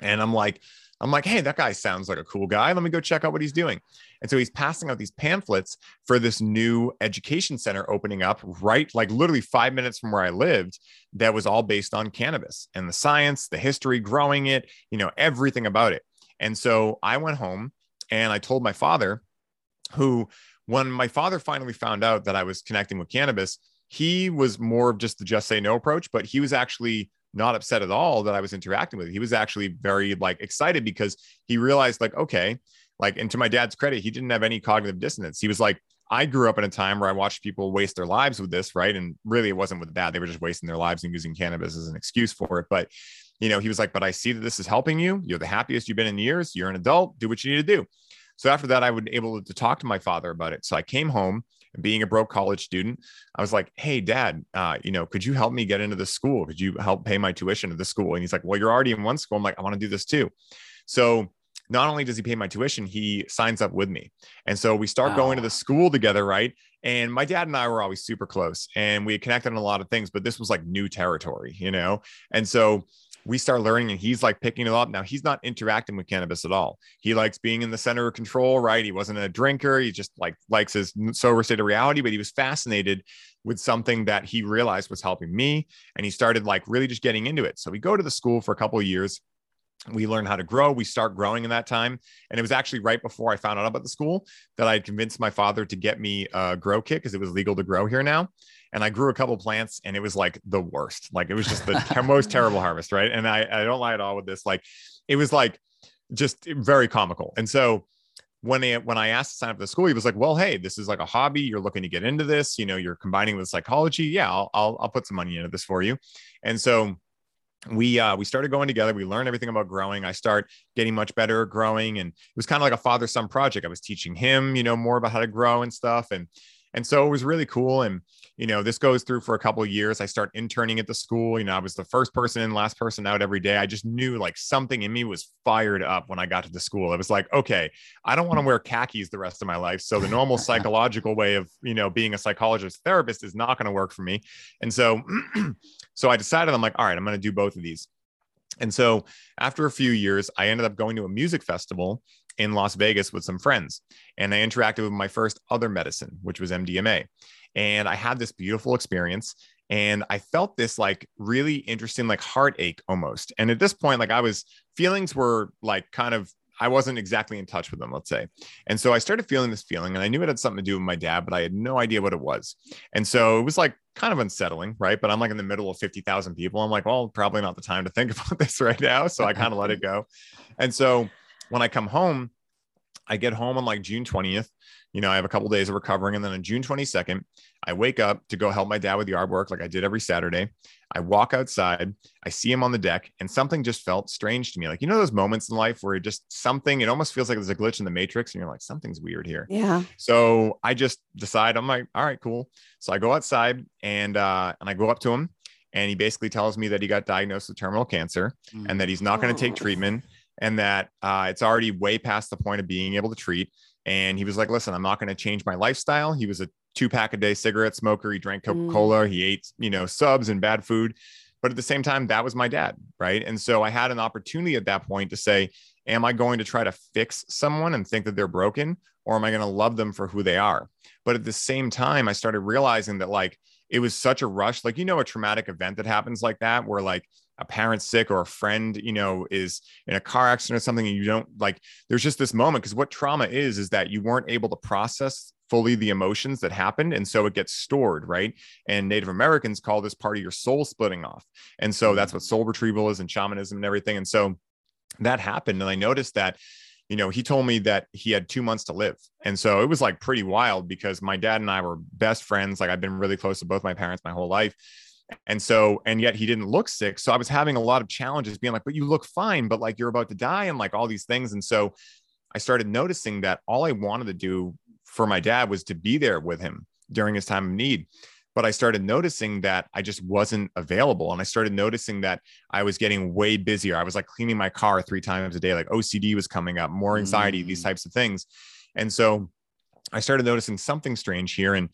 And I'm like, I'm like, hey, that guy sounds like a cool guy. Let me go check out what he's doing. And so he's passing out these pamphlets for this new education center opening up right, like literally five minutes from where I lived, that was all based on cannabis and the science, the history, growing it, you know, everything about it. And so I went home and I told my father, who, when my father finally found out that I was connecting with cannabis, he was more of just the just say no approach, but he was actually not upset at all that I was interacting with. He was actually very like excited because he realized, like, okay, like, and to my dad's credit, he didn't have any cognitive dissonance. He was like, I grew up in a time where I watched people waste their lives with this, right? And really, it wasn't with that. They were just wasting their lives and using cannabis as an excuse for it. But you know, he was like, but I see that this is helping you. You're the happiest you've been in years. You're an adult. Do what you need to do. So after that, I would able to talk to my father about it. So I came home being a broke college student, I was like, Hey dad, uh, you know, could you help me get into the school? Could you help pay my tuition at the school? And he's like, well, you're already in one school. I'm like, I want to do this too. So not only does he pay my tuition, he signs up with me. And so we start wow. going to the school together. Right. And my dad and I were always super close and we connected on a lot of things, but this was like new territory, you know? And so we start learning and he's like picking it up. Now he's not interacting with cannabis at all. He likes being in the center of control, right? He wasn't a drinker. He just like likes his sober state of reality, but he was fascinated with something that he realized was helping me. And he started like really just getting into it. So we go to the school for a couple of years we learn how to grow we start growing in that time and it was actually right before i found out about the school that i convinced my father to get me a grow kit because it was legal to grow here now and i grew a couple plants and it was like the worst like it was just the most (laughs) terrible harvest right and I, I don't lie at all with this like it was like just very comical and so when I, when I asked to sign up for the school, he was like, "Well, hey, this is like a hobby. You're looking to get into this. You know, you're combining with psychology. Yeah, I'll I'll, I'll put some money into this for you." And so we uh, we started going together. We learned everything about growing. I start getting much better at growing, and it was kind of like a father son project. I was teaching him, you know, more about how to grow and stuff, and and so it was really cool. And you know, this goes through for a couple of years. I start interning at the school. You know, I was the first person in, last person out every day. I just knew like something in me was fired up when I got to the school. It was like, okay, I don't want to mm. wear khakis the rest of my life. So the normal (laughs) psychological way of, you know, being a psychologist therapist is not going to work for me. And so, (clears throat) so I decided I'm like, all right, I'm going to do both of these. And so after a few years, I ended up going to a music festival in Las Vegas with some friends. And I interacted with my first other medicine, which was MDMA. And I had this beautiful experience. And I felt this like really interesting, like heartache almost. And at this point, like I was, feelings were like kind of I wasn't exactly in touch with them, let's say. And so I started feeling this feeling, and I knew it had something to do with my dad, but I had no idea what it was. And so it was like kind of unsettling, right? But I'm like in the middle of 50,000 people. I'm like, well, probably not the time to think (laughs) about this right now. So I kind of let it go. And so when I come home, I get home on like June 20th. You know, I have a couple of days of recovering. And then on June 22nd, I wake up to go help my dad with the yard work like I did every Saturday. I walk outside, I see him on the deck, and something just felt strange to me. Like, you know, those moments in life where it just something, it almost feels like there's a glitch in the matrix, and you're like, something's weird here. Yeah. So I just decide, I'm like, all right, cool. So I go outside and uh, and I go up to him, and he basically tells me that he got diagnosed with terminal cancer mm. and that he's not going to take treatment and that uh, it's already way past the point of being able to treat. And he was like, listen, I'm not going to change my lifestyle. He was a two pack a day cigarette smoker. He drank Coca Cola. Mm. He ate, you know, subs and bad food. But at the same time, that was my dad. Right. And so I had an opportunity at that point to say, am I going to try to fix someone and think that they're broken? Or am I going to love them for who they are? But at the same time, I started realizing that like it was such a rush. Like, you know, a traumatic event that happens like that, where like a parent sick or a friend, you know, is in a car accident or something, and you don't like, there's just this moment. Cause what trauma is, is that you weren't able to process fully the emotions that happened. And so it gets stored, right? And Native Americans call this part of your soul splitting off. And so that's what soul retrieval is and shamanism and everything. And so that happened. And I noticed that you know, he told me that he had two months to live. And so it was like pretty wild because my dad and I were best friends. Like I've been really close to both my parents my whole life. And so, and yet he didn't look sick. So I was having a lot of challenges being like, but you look fine, but like you're about to die and like all these things. And so I started noticing that all I wanted to do for my dad was to be there with him during his time of need. But I started noticing that I just wasn't available. And I started noticing that I was getting way busier. I was like cleaning my car three times a day, like OCD was coming up, more anxiety, mm. these types of things. And so I started noticing something strange here. And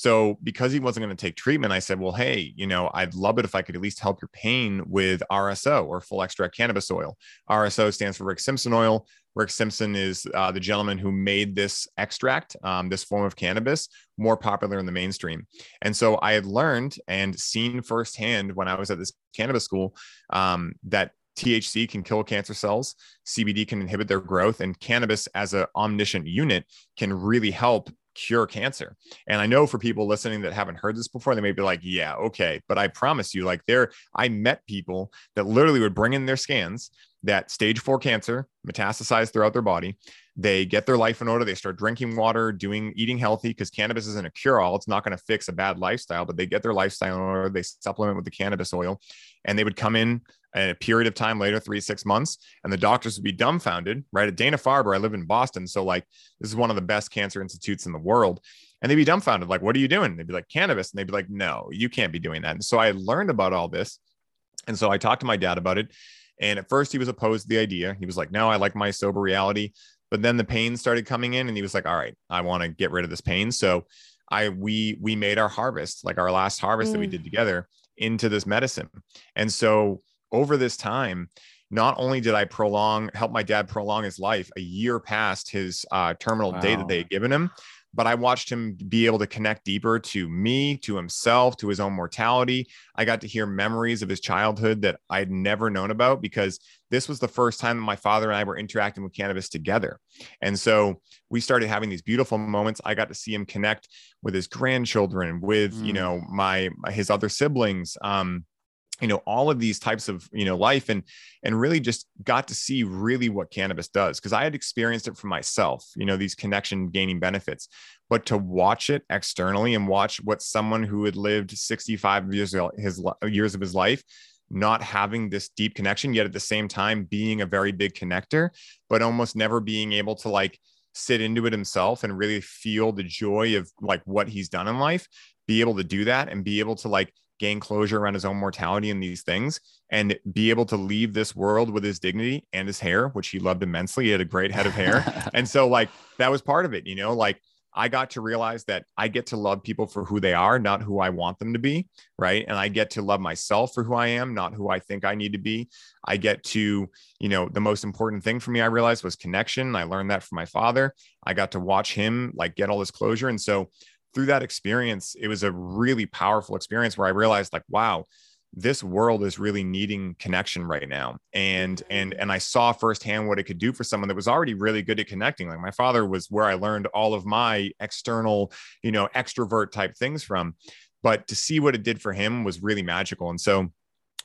so because he wasn't going to take treatment, I said, well, hey, you know, I'd love it if I could at least help your pain with RSO or full extract cannabis oil. RSO stands for Rick Simpson oil. Rick Simpson is uh, the gentleman who made this extract, um, this form of cannabis, more popular in the mainstream. And so I had learned and seen firsthand when I was at this cannabis school um, that THC can kill cancer cells, CBD can inhibit their growth, and cannabis as an omniscient unit can really help cure cancer. And I know for people listening that haven't heard this before, they may be like, yeah, okay. But I promise you, like, there, I met people that literally would bring in their scans that stage four cancer metastasized throughout their body. They get their life in order. They start drinking water, doing eating healthy because cannabis isn't a cure all. It's not going to fix a bad lifestyle, but they get their lifestyle in order. They supplement with the cannabis oil and they would come in a period of time later, three, six months, and the doctors would be dumbfounded, right? At Dana Farber, I live in Boston. So, like, this is one of the best cancer institutes in the world. And they'd be dumbfounded, like, what are you doing? They'd be like, cannabis. And they'd be like, no, you can't be doing that. And so I learned about all this. And so I talked to my dad about it. And at first, he was opposed to the idea. He was like, no, I like my sober reality. But then the pain started coming in, and he was like, all right, I want to get rid of this pain. So I we we made our harvest, like our last harvest mm. that we mm. did together into this medicine. And so over this time, not only did I prolong, help my dad prolong his life a year past his uh, terminal wow. date that they had given him, but I watched him be able to connect deeper to me, to himself, to his own mortality. I got to hear memories of his childhood that I'd never known about because this was the first time that my father and I were interacting with cannabis together. And so we started having these beautiful moments. I got to see him connect with his grandchildren, with, mm. you know, my his other siblings. Um, you know all of these types of you know life and and really just got to see really what cannabis does. Because i had experienced it for myself you know these connection gaining benefits. But to watch it externally and watch what someone who had lived 65 years his years of his life not having this deep connection yet at the same time being a very big connector but almost never being able to like sit into it himself and really feel the joy of like what he's done in life be able to do that and be able to like gain closure around his own mortality and these things and be able to leave this world with his dignity and his hair which he loved immensely he had a great head of hair (laughs) and so like that was part of it you know like I got to realize that I get to love people for who they are, not who I want them to be. Right. And I get to love myself for who I am, not who I think I need to be. I get to, you know, the most important thing for me, I realized was connection. I learned that from my father. I got to watch him like get all this closure. And so through that experience, it was a really powerful experience where I realized, like, wow, this world is really needing connection right now. And and mm-hmm. and i saw firsthand what it could do for someone that was already really good at connecting. Like my father was where i learned all of my external you know extrovert type things from but to see what it did for him was really magical. And so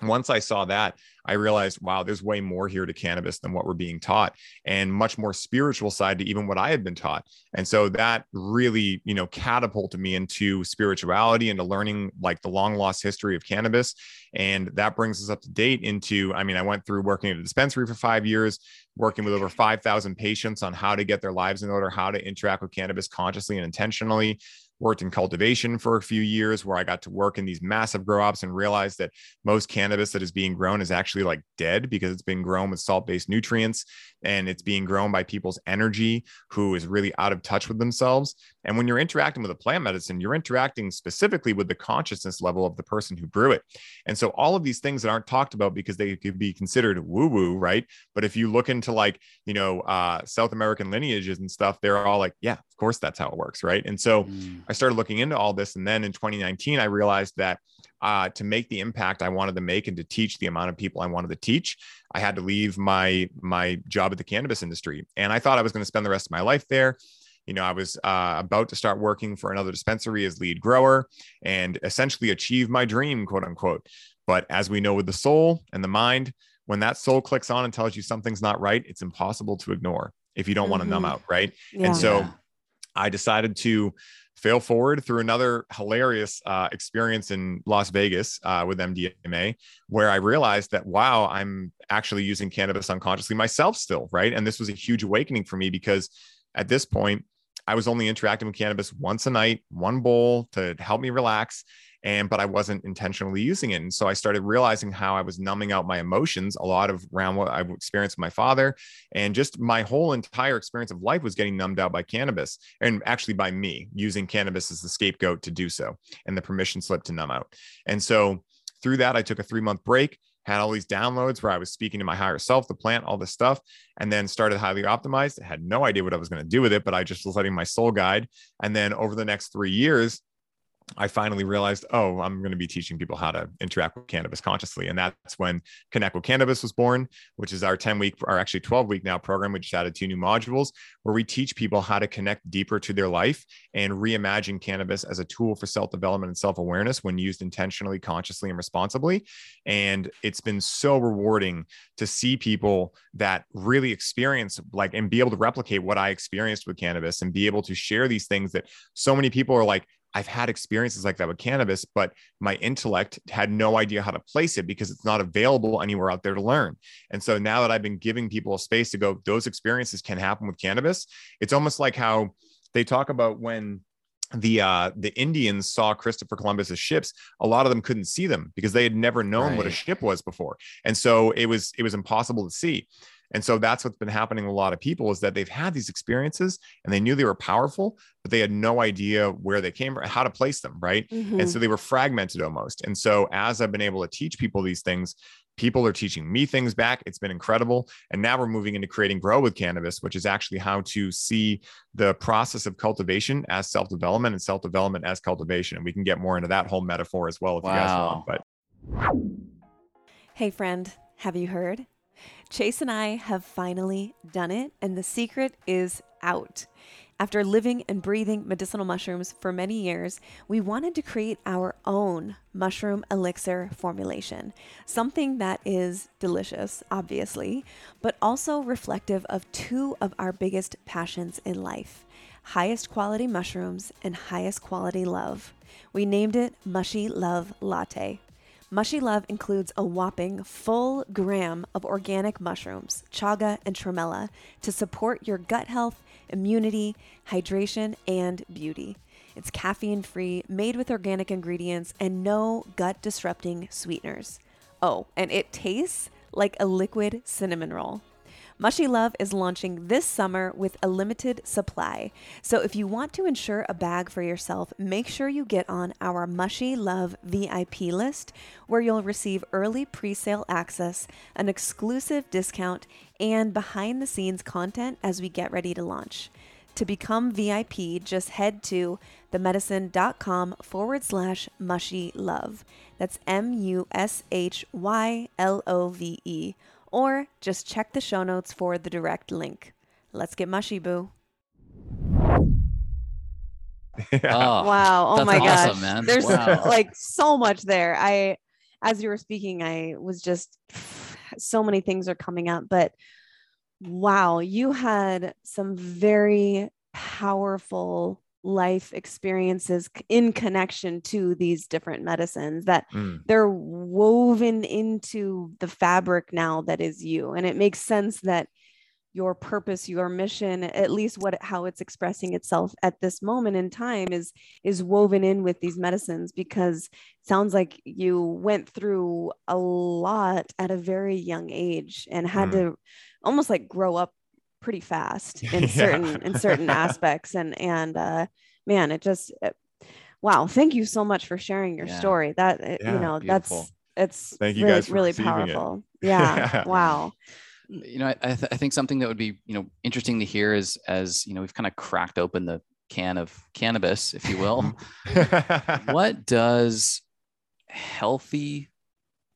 once I saw that, I realized, wow, there's way more here to cannabis than what we're being taught, and much more spiritual side to even what I had been taught. And so that really, you know, catapulted me into spirituality, into learning like the long lost history of cannabis. And that brings us up to date into, I mean, I went through working at a dispensary for five years, working with over 5,000 patients on how to get their lives in order, how to interact with cannabis consciously and intentionally worked in cultivation for a few years where I got to work in these massive grow ops and realized that most cannabis that is being grown is actually like dead because it's been grown with salt based nutrients and it's being grown by people's energy who is really out of touch with themselves. And when you're interacting with a plant medicine, you're interacting specifically with the consciousness level of the person who grew it. And so all of these things that aren't talked about because they could be considered woo woo, right? But if you look into like, you know, uh, South American lineages and stuff, they're all like, yeah, of course that's how it works, right? And so mm. I started looking into all this. And then in 2019, I realized that uh, to make the impact I wanted to make and to teach the amount of people I wanted to teach, I had to leave my my job at the cannabis industry. And I thought I was going to spend the rest of my life there. You know, I was uh, about to start working for another dispensary as lead grower and essentially achieve my dream, quote unquote. But as we know with the soul and the mind, when that soul clicks on and tells you something's not right, it's impossible to ignore if you don't mm-hmm. want to numb out, right? Yeah. And so I decided to fail forward through another hilarious uh, experience in Las Vegas uh, with MDMA, where I realized that, wow, I'm actually using cannabis unconsciously myself still, right? And this was a huge awakening for me because at this point, I was only interacting with cannabis once a night, one bowl to help me relax and but I wasn't intentionally using it. And so I started realizing how I was numbing out my emotions a lot of around what I've experienced with my father, and just my whole entire experience of life was getting numbed out by cannabis, and actually by me using cannabis as the scapegoat to do so, and the permission slip to numb out. And so through that, I took a three month break had all these downloads where I was speaking to my higher self, the plant, all this stuff, and then started highly optimized. I had no idea what I was going to do with it, but I just was letting my soul guide. And then over the next three years, I finally realized, oh, I'm going to be teaching people how to interact with cannabis consciously. And that's when Connect with Cannabis was born, which is our 10 week, or actually 12 week now program. We just added two new modules where we teach people how to connect deeper to their life and reimagine cannabis as a tool for self development and self awareness when used intentionally, consciously, and responsibly. And it's been so rewarding to see people that really experience like and be able to replicate what I experienced with cannabis and be able to share these things that so many people are like, I've had experiences like that with cannabis, but my intellect had no idea how to place it because it's not available anywhere out there to learn. And so now that I've been giving people a space to go, those experiences can happen with cannabis. It's almost like how they talk about when the uh the Indians saw Christopher Columbus's ships a lot of them couldn't see them because they had never known right. what a ship was before and so it was it was impossible to see and so that's what's been happening to a lot of people is that they've had these experiences and they knew they were powerful, but they had no idea where they came from, how to place them, right? Mm-hmm. And so they were fragmented almost. And so as I've been able to teach people these things, people are teaching me things back. It's been incredible. And now we're moving into creating Grow with Cannabis, which is actually how to see the process of cultivation as self development and self development as cultivation. And we can get more into that whole metaphor as well if wow. you guys want. But hey, friend, have you heard? Chase and I have finally done it, and the secret is out. After living and breathing medicinal mushrooms for many years, we wanted to create our own mushroom elixir formulation. Something that is delicious, obviously, but also reflective of two of our biggest passions in life highest quality mushrooms and highest quality love. We named it Mushy Love Latte. Mushy Love includes a whopping full gram of organic mushrooms, chaga and tremella, to support your gut health immunity, hydration, and beauty. It's caffeine free, made with organic ingredients, and no gut disrupting sweeteners. Oh, and it tastes like a liquid cinnamon roll. Mushy Love is launching this summer with a limited supply. So if you want to ensure a bag for yourself, make sure you get on our Mushy Love VIP list where you'll receive early pre-sale access, an exclusive discount, and behind the scenes content as we get ready to launch. To become VIP, just head to themedicine.com forward slash mushy love. That's M U S H Y L O V E or just check the show notes for the direct link. Let's get mushy, boo. Yeah. (laughs) Oh, (laughs) wow. Oh my awesome, gosh. man. There's wow. (laughs) like so much there. I as you were speaking, I was just (sighs) so many things are coming up, but wow, you had some very powerful life experiences in connection to these different medicines that mm. they're woven into the fabric now that is you and it makes sense that your purpose your mission at least what how it's expressing itself at this moment in time is is woven in with these medicines because sounds like you went through a lot at a very young age and had mm. to almost like grow up pretty fast (laughs) in yeah. certain in certain aspects. And and uh man it just it, wow thank you so much for sharing your yeah. story. That yeah, you know beautiful. that's it's thank you really, guys really powerful. (laughs) Yeah wow. You know I, I, th- I think something that would be you know interesting to hear is as you know we've kind of cracked open the can of cannabis if you will. (laughs) What does healthy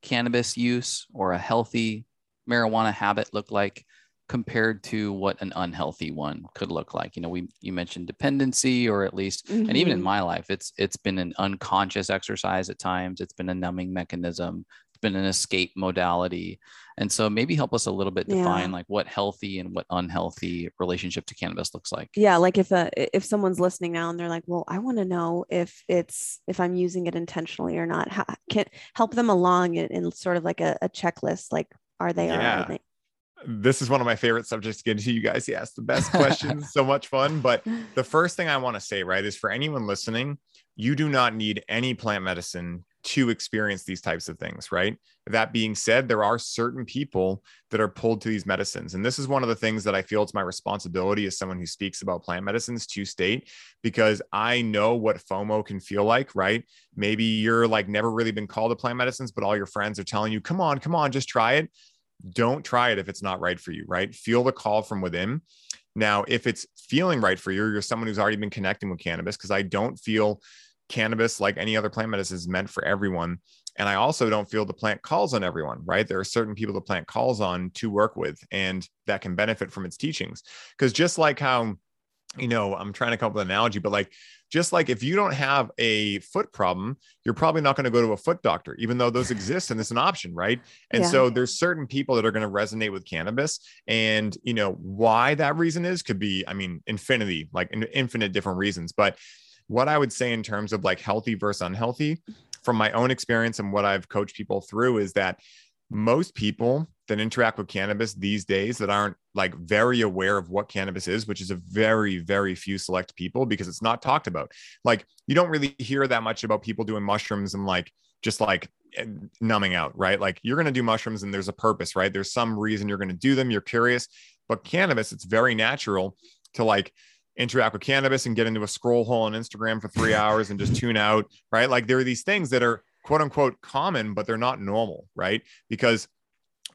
cannabis use or a healthy marijuana habit look like compared to what an unhealthy one could look like you know we you mentioned dependency or at least mm-hmm. and even in mm-hmm. my life it's it's been an unconscious exercise at times it's been a numbing mechanism it's been an escape modality and so maybe help us a little bit define yeah. like what healthy and what unhealthy relationship to cannabis looks like yeah like if a if someone's listening now and they're like well i want to know if it's if i'm using it intentionally or not how, can help them along in, in sort of like a, a checklist like are they yeah. are they this is one of my favorite subjects to get into. You guys, you ask the best (laughs) questions, so much fun. But (laughs) the first thing I want to say, right, is for anyone listening, you do not need any plant medicine to experience these types of things, right? That being said, there are certain people that are pulled to these medicines. And this is one of the things that I feel it's my responsibility as someone who speaks about plant medicines to state, because I know what FOMO can feel like, right? Maybe you're like never really been called to plant medicines, but all your friends are telling you, come on, come on, just try it don't try it if it's not right for you, right? Feel the call from within. Now, if it's feeling right for you, you're someone who's already been connecting with cannabis, because I don't feel cannabis like any other plant medicine is meant for everyone. And I also don't feel the plant calls on everyone, right? There are certain people the plant calls on to work with and that can benefit from its teachings. Because just like how, you know, I'm trying to come up with an analogy, but like just like if you don't have a foot problem, you're probably not going to go to a foot doctor, even though those (laughs) exist and it's an option, right? And yeah. so there's certain people that are going to resonate with cannabis. And, you know, why that reason is could be, I mean, infinity, like infinite different reasons. But what I would say in terms of like healthy versus unhealthy, from my own experience and what I've coached people through, is that most people that interact with cannabis these days that aren't like very aware of what cannabis is, which is a very, very few select people because it's not talked about. Like you don't really hear that much about people doing mushrooms and like just like eh, numbing out, right? Like you're going to do mushrooms and there's a purpose, right? There's some reason you're going to do them. You're curious, but cannabis, it's very natural to like interact with cannabis and get into a scroll hole on Instagram for three (laughs) hours and just tune out, right? Like there are these things that are quote unquote common, but they're not normal, right? Because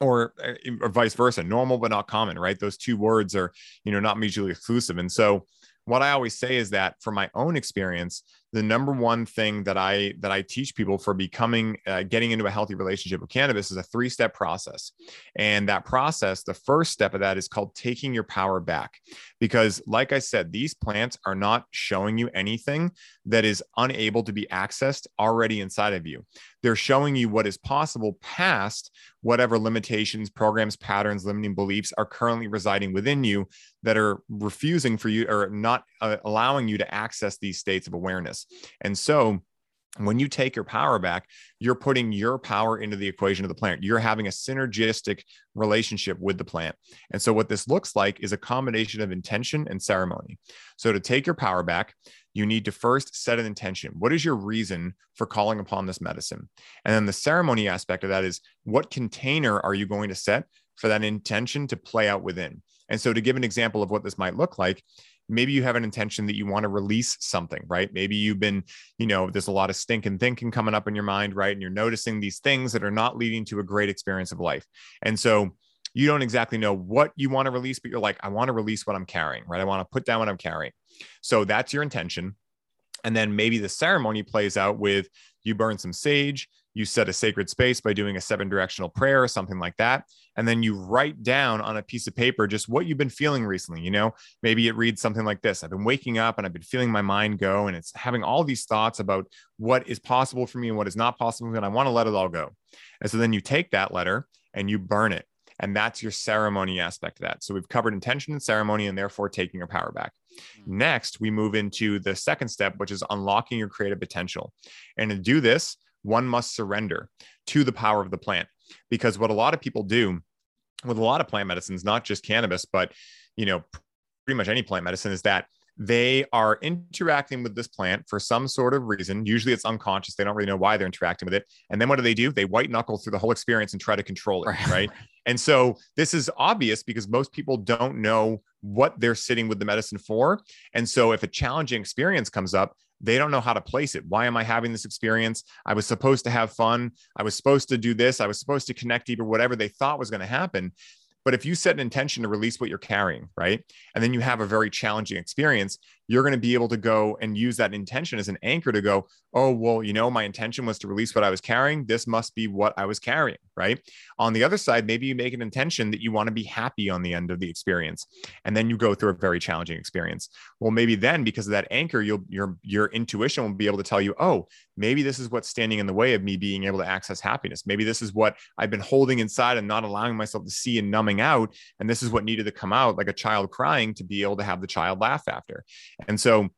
or, uh, or vice versa, normal but not common, right? Those two words are, you know, not mutually exclusive. And so what I always say is that from my own experience, the number one thing that I that I teach people for becoming uh, getting into a healthy relationship with cannabis is a three step process, and that process, the first step of that is called taking your power back, because like I said, these plants are not showing you anything that is unable to be accessed already inside of you. They're showing you what is possible past whatever limitations, programs, patterns, limiting beliefs are currently residing within you that are refusing for you or not uh, allowing you to access these states of awareness. And so, when you take your power back, you're putting your power into the equation of the plant. You're having a synergistic relationship with the plant. And so, what this looks like is a combination of intention and ceremony. So, to take your power back, you need to first set an intention. What is your reason for calling upon this medicine? And then the ceremony aspect of that is what container are you going to set for that intention to play out within? And so, to give an example of what this might look like, maybe you have an intention that you want to release something, right? Maybe you've been, you know, there's a lot of stinking thinking coming up in your mind, right? And you're noticing these things that are not leading to a great experience of life. And so you don't exactly know what you want to release, but you're like, I want to release what I'm carrying, right? I want to put down what I'm carrying. So that's your intention. And then maybe the ceremony plays out with you burn some sage, you set a sacred space by doing a seven directional prayer or something like that. And then you write down on a piece of paper just what you've been feeling recently you know? Maybe it reads something like this i've been waking up and i've been feeling my mind go and it's having all these thoughts about what is possible for me and what is not possible and i want to let it all go. And so then you take that letter and you burn it. And that's your ceremony aspect of that. So we've covered intention and ceremony and therefore taking your power back. Hmm. Next, we move into the second step, which is unlocking your creative potential. And to do this, one must surrender to the power of the plant. Because what a lot of people do with a lot of plant medicines, not just cannabis, but you know, pretty much any plant medicine, is that they are interacting with this plant for some sort of reason. Usually it's unconscious. They don't really know why they're interacting with it. And then what do they do? They white knuckle through the whole experience and try to control it. Right. right? And so this is obvious because most people don't know what they're sitting with the medicine for. And so if a challenging experience comes up, they don't know how to place it. Why am I having this experience? I was supposed to have fun. I was supposed to do this. I was supposed to connect deeper, whatever they thought was going to happen. But if you set an intention to release what you're carrying, right? And then you have a very challenging experience, you're going to be able to go and use that intention as an anchor to go, oh, well, you know, my intention was to release what I was carrying. This must be what I was carrying, right? On the other side, maybe you make an intention that you want to be happy on the end of the experience. And then you go through a very challenging experience. Well, maybe then because of that anchor, you'll your your intuition will be able to tell you, oh, maybe this is what's standing in the way of me being able to access happiness. Maybe this is what I've been holding inside and not allowing myself to see and numbing out. And this is what needed to come out like a child crying to be able to have the child laugh after. And so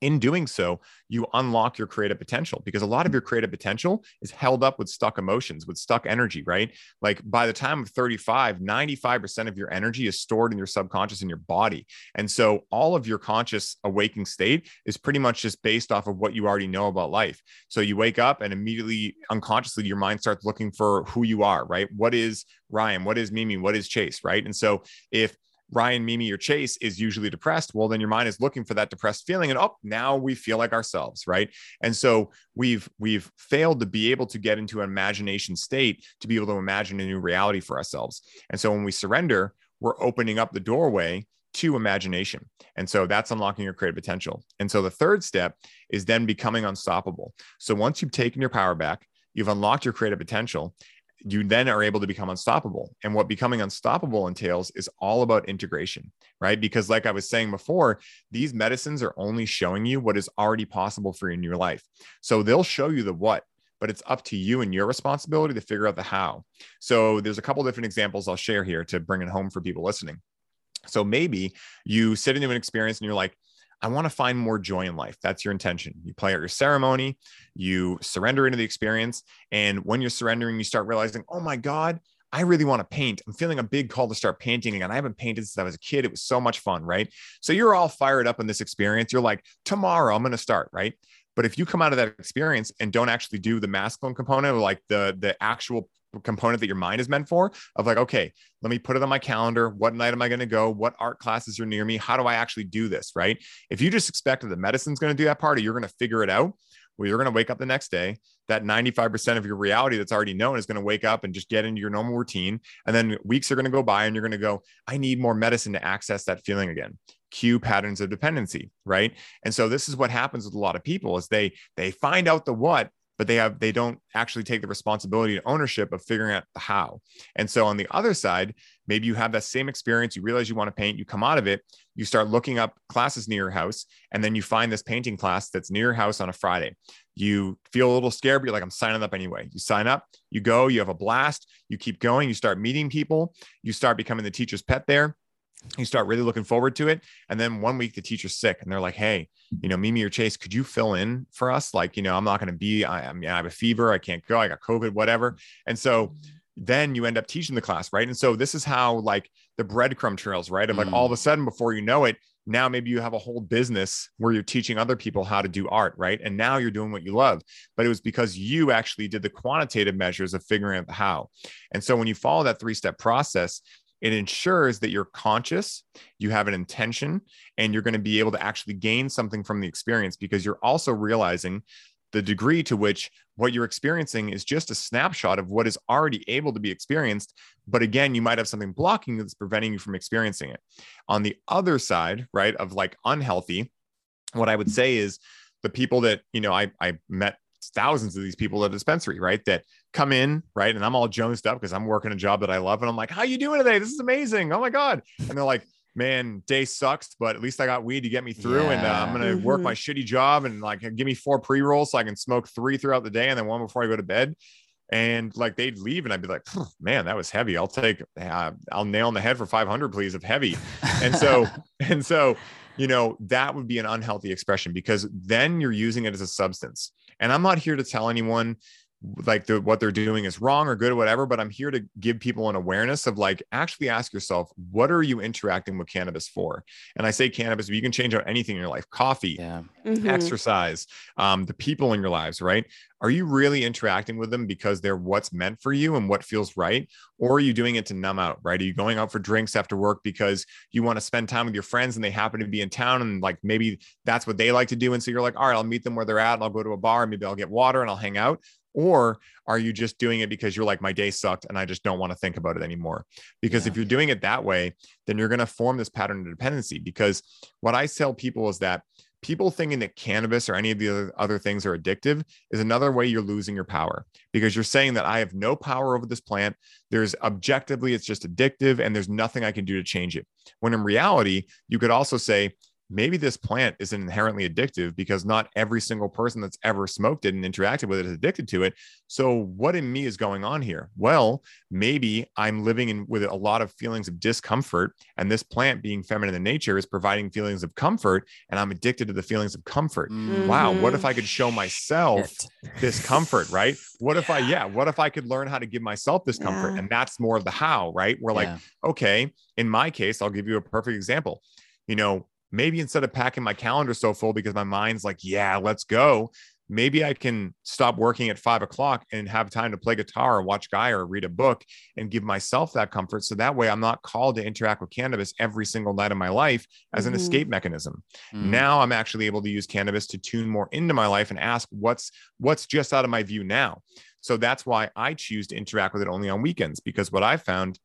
in doing so, you unlock your creative potential because a lot of your creative potential is held up with stuck emotions, with stuck energy, right? Like by the time of 35, 95% of your energy is stored in your subconscious in your body. And so all of your conscious awaking state is pretty much just based off of what you already know about life. So you wake up and immediately unconsciously your mind starts looking for who you are, right? What is Ryan? What is Mimi? What is Chase, right? And so if Ryan, Mimi, or Chase is usually depressed, well, then your mind is looking for that depressed feeling, and oh, now we feel like ourselves, right? And so we've we've failed to be able to get into an imagination state to be able to imagine a new reality for ourselves. And so when we surrender, we're opening up the doorway to imagination. And so that's unlocking your creative potential. And so the third step is then becoming unstoppable. So once you've taken your power back, you've unlocked your creative potential you then are able to become unstoppable. And what becoming unstoppable entails is all about integration, right? Because, like I was saying before, these medicines are only showing you what is already possible for you in your life. So they'll show you the what, but it's up to you and your responsibility to figure out the how. So there's a couple different examples I'll share here to bring it home for people listening. So maybe you sit into an experience and you're like, I want to find more joy in life. That's your intention. You play out your ceremony, you surrender into the experience. And when you're surrendering, you start realizing, oh my God, I really want to paint. I'm feeling a big call to start painting again. I haven't painted since I was a kid. It was so much fun, right? So you're all fired up in this experience. You're like, tomorrow I'm going to start, right? But if you come out of that experience and don't actually do the masculine component, like the the actual component that your mind is meant for of like okay let me put it on my calendar. What night am i going to go? What art classes are near me? How do i actually do this right? If you just expect that the medicine's going to do that part or you're going to figure it out well, you're going to wake up the next day. That 95% of your reality that's already known is going to wake up and just get into your normal routine. And then weeks are going to go by and you're going to go, I need more medicine to access that feeling again. Cue patterns of dependency right? And so this is what happens with a lot of people is they they find out the what but they have they don't actually take the responsibility and ownership of figuring out the how. And so on the other side, maybe you have that same experience, you realize you want to paint, you come out of it, you start looking up classes near your house, and then you find this painting class that's near your house on a Friday. You feel a little scared, but you're like, I'm signing up anyway. You sign up, you go, you have a blast, you keep going, you start meeting people, you start becoming the teacher's pet there you start really looking forward to it. And then one week the teacher's sick and they're like hey you know mimi or chase could you fill in for us? Like you know i'm not going to be I, I, mean, I have a fever i can't go i got covid whatever. And so then you end up teaching the class right? And so this is how like the breadcrumb trails right? Of like mm. all of a sudden before you know it now maybe you have a whole business where you're teaching other people how to do art right? And now you're doing what you love. But it was because you actually did the quantitative measures of figuring out the how. And so when you follow that three step process it ensures that you're conscious, you have an intention, and you're going to be able to actually gain something from the experience because you're also realizing the degree to which what you're experiencing is just a snapshot of what is already able to be experienced. But again, you might have something blocking that's preventing you from experiencing it. On the other side, right, of like unhealthy, what I would say is the people that, you know, I, I met thousands of these people at a dispensary, right? That come in, right? And I'm all jonesed up because I'm working a job that I love. And I'm like, how you doing today? This is amazing. Oh my God. And they're like, man, day sucks, but at least I got weed to get me through. Yeah. And uh, I'm going to mm-hmm. work my shitty job and like give me four pre rolls so I can smoke three throughout the day and then one before I go to bed. And like they'd leave and I'd be like, man, that was heavy. I'll take, uh, I'll nail in the head for 500, please, of heavy. And so, (laughs) and so, you know, that would be an unhealthy expression because then you're using it as a substance. And I'm not here to tell anyone like the, what they're doing is wrong or good or whatever but i'm here to give people an awareness of like actually ask yourself what are you interacting with cannabis for? And i say cannabis but you can change out anything in your life coffee yeah. mm-hmm. exercise um, the people in your lives right? Are you really interacting with them because they're what's meant for you and what feels right? Or are you doing it to numb out right? Are you going out for drinks after work because you want to spend time with your friends and they happen to be in town and like maybe that's what they like to do? And so you're like all right i'll meet them where they're at and i'll go to a bar and maybe i'll get water and i'll hang out or are you just doing it because you're like, my day sucked and I just don't want to think about it anymore? Because yeah. if you're doing it that way, then you're going to form this pattern of dependency. Because what I tell people is that people thinking that cannabis or any of the other things are addictive is another way you're losing your power because you're saying that I have no power over this plant. There's objectively, it's just addictive and there's nothing I can do to change it. When in reality, you could also say, maybe this plant is inherently addictive because not every single person that's ever smoked it and interacted with it is addicted to it. So, what in me is going on here? Well, maybe I'm living in with a lot of feelings of discomfort, and this plant, being feminine in nature, is providing feelings of comfort, and I'm addicted to the feelings of comfort. Mm-hmm. Wow, what if I could show myself this comfort, right? What if I, yeah, what if I could learn how to give myself this comfort? Yeah. And that's more of the how, right? We're yeah. like, okay, in my case, I'll give you a perfect example. You know, maybe instead of packing my calendar so full because my mind's like, yeah, let's go, maybe I can stop working at five o'clock and have time to play guitar or watch Guy or read a book and give myself that comfort. So that way I'm not called to interact with cannabis every single night of my life as mm-hmm. an escape mechanism. Mm-hmm. Now I'm actually able to use cannabis to tune more into my life and ask what's what's just out of my view now. So that's why I choose to interact with it only on weekends because what I found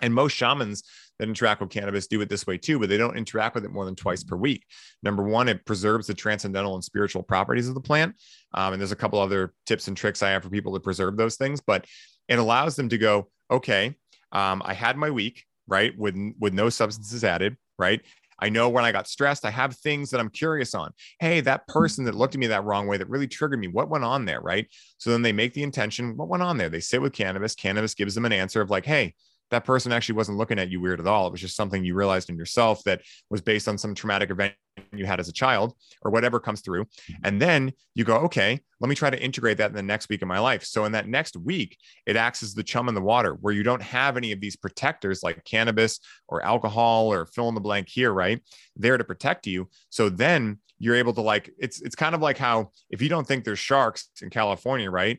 and most shamans that interact with cannabis do it this way too, but they don't interact with it more than twice per week. Number one, it preserves the transcendental and spiritual properties of the plant. Um, and there's a couple other tips and tricks I have for people to preserve those things, but it allows them to go, okay, um, I had my week, right, with with no substances added, right? I know when I got stressed, I have things that I'm curious on. Hey, that person that looked at me that wrong way that really triggered me, what went on there? Right. So then they make the intention, what went on there? They sit with cannabis. Cannabis gives them an answer of like, hey, that person actually wasn't looking at you weird at all. It was just something you realized in yourself that was based on some traumatic event you had as a child or whatever comes through. Mm-hmm. And then you go, okay, let me try to integrate that in the next week of my life. So in that next week, it acts as the chum in the water where you don't have any of these protectors like cannabis or alcohol or fill in the blank here, right? There to protect you. So then you're able to like it's it's kind of like how if you don't think there's sharks in California, right?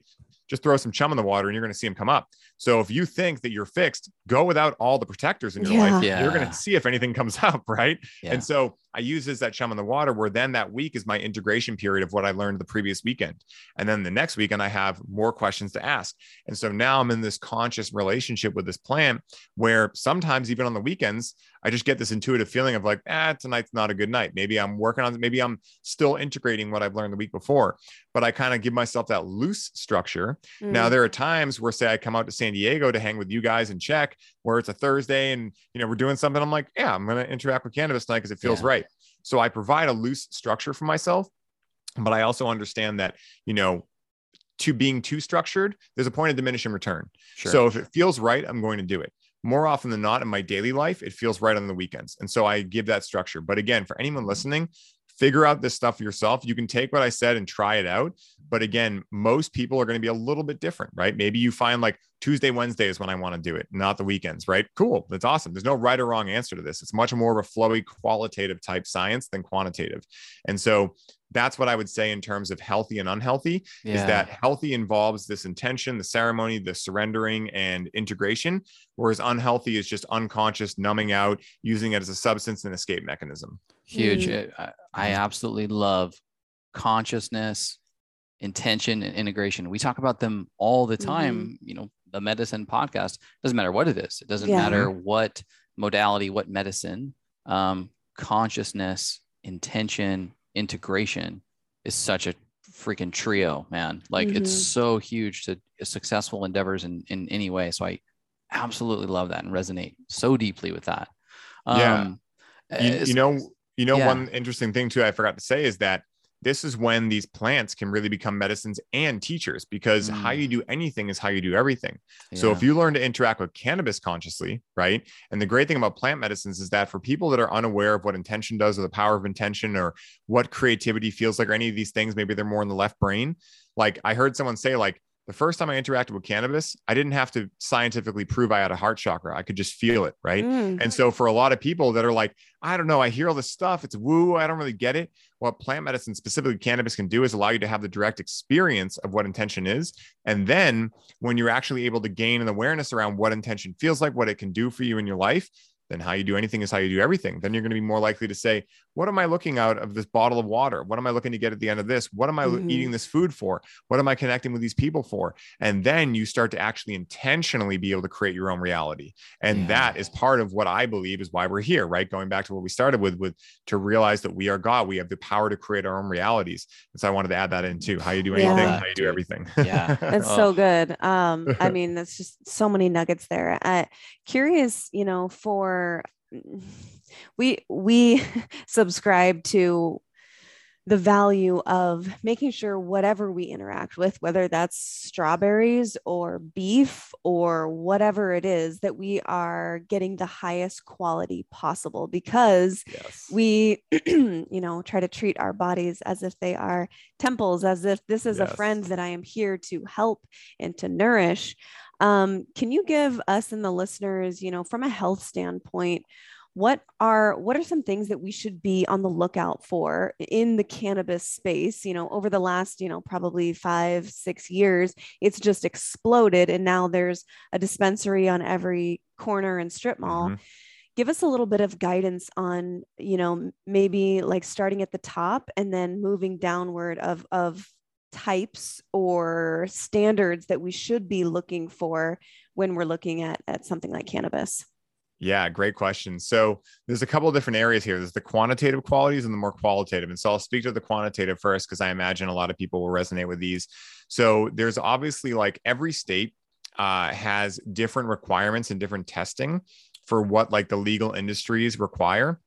Just throw some chum in the water and you're going to see them come up. So if you think that you're fixed, go without all the protectors in your yeah. life. Yeah. You're going to see if anything comes (laughs) up, right? Yeah. And so I use this that chum in the water where then that week is my integration period of what I learned the previous weekend. And then the next weekend, I have more questions to ask. And so now I'm in this conscious relationship with this plant where sometimes, even on the weekends, I just get this intuitive feeling of like, ah, tonight's not a good night. Maybe I'm working on, maybe I'm still integrating what I've learned the week before, but I kind of give myself that loose structure. Mm. Now, there are times where, say, I come out to San Diego to hang with you guys and check where it's a Thursday and, you know, we're doing something. I'm like, yeah, I'm going to interact with cannabis tonight because it feels yeah. right. So I provide a loose structure for myself. But I also understand that, you know, to being too structured, there's a point of diminishing return. Sure. So if it feels right, I'm going to do it more often than not in my daily life, it feels right on the weekends. And so I give that structure. But again, for anyone listening, figure out this stuff yourself. You can take what I said and try it out. But again, most people are going to be a little bit different, right? Maybe you find like Tuesday, Wednesday is when I want to do it, not the weekends, right? Cool. That's awesome. There's no right or wrong answer to this. It's much more of a flowy, qualitative type science than quantitative. And so that's what I would say in terms of healthy and unhealthy yeah. is that healthy involves this intention, the ceremony, the surrendering and integration, whereas unhealthy is just unconscious numbing out, using it as a substance and escape mechanism. Huge. Mm. I, I absolutely love consciousness, intention, and integration. We talk about them all the time. Mm-hmm. You know, the medicine podcast doesn't matter what it is. It doesn't yeah. matter what modality, what medicine. Um, consciousness, intention, integration is such a freaking trio, man. Like mm-hmm. it's so huge to successful endeavors in in any way. So I absolutely love that and resonate so deeply with that. Um, yeah. You, you know, you know, yeah. one interesting thing too I forgot to say is that this is when these plants can really become medicines and teachers because mm. how you mm. do anything is how you do everything. Yeah. So if you learn to interact with cannabis consciously, right? And the great thing about plant medicines is that for people that are unaware of what intention does or the power of intention or what creativity feels like or any of these things, maybe they're more in the left brain. Like I heard someone say, like, the first time I interacted with cannabis, I didn't have to scientifically prove I had a heart chakra. I could just feel it. Right. Mm. And so for a lot of people that are like, I don't know, I hear all this stuff, it's woo, I don't really get it. What plant medicine, specifically cannabis, can do is allow you to have the direct experience of what intention is. And then when you're actually able to gain an awareness around what intention feels like, what it can do for you in your life, then how you do anything is how you do everything. Then you're going to be more likely to say, What am I looking out of this bottle of water? What am I looking to get at the end of this? What am I mm-hmm. eating this food for? What am I connecting with these people for? And then you start to actually intentionally be able to create your own reality. And yeah. that is part of what I believe is why we're here, right? Going back to what we started with, with to realize that we are God, we have the power to create our own realities. And so I wanted to add that in too. How you do anything, yeah. how you do everything. (laughs) Yeah. It's oh. so good. Um, I (laughs) mean, that's just so many nuggets there. Uh, curious, you know, for we we (laughs) subscribe to the value of making sure whatever we interact with, whether that's strawberries or beef or whatever it is, that we are getting the highest quality possible because yes. we, (clears throat) you know, try to treat our bodies as if they are temples, as if this is yes. a friend that I am here to help and to nourish. Um, can you give us and the listeners, you know, from a health standpoint, what are what are some things that we should be on the lookout for in the cannabis space you know over the last you know probably five six years it's just exploded and now there's a dispensary on every corner and strip mall mm-hmm. give us a little bit of guidance on you know maybe like starting at the top and then moving downward of of types or standards that we should be looking for when we're looking at, at something like cannabis? Yeah, great question. So there's a couple of different areas here. There's the quantitative qualities and the more qualitative. And so I'll speak to the quantitative first because I imagine a lot of people will resonate with these. So there's obviously like every state uh, has different requirements and different testing for what like the legal industries require.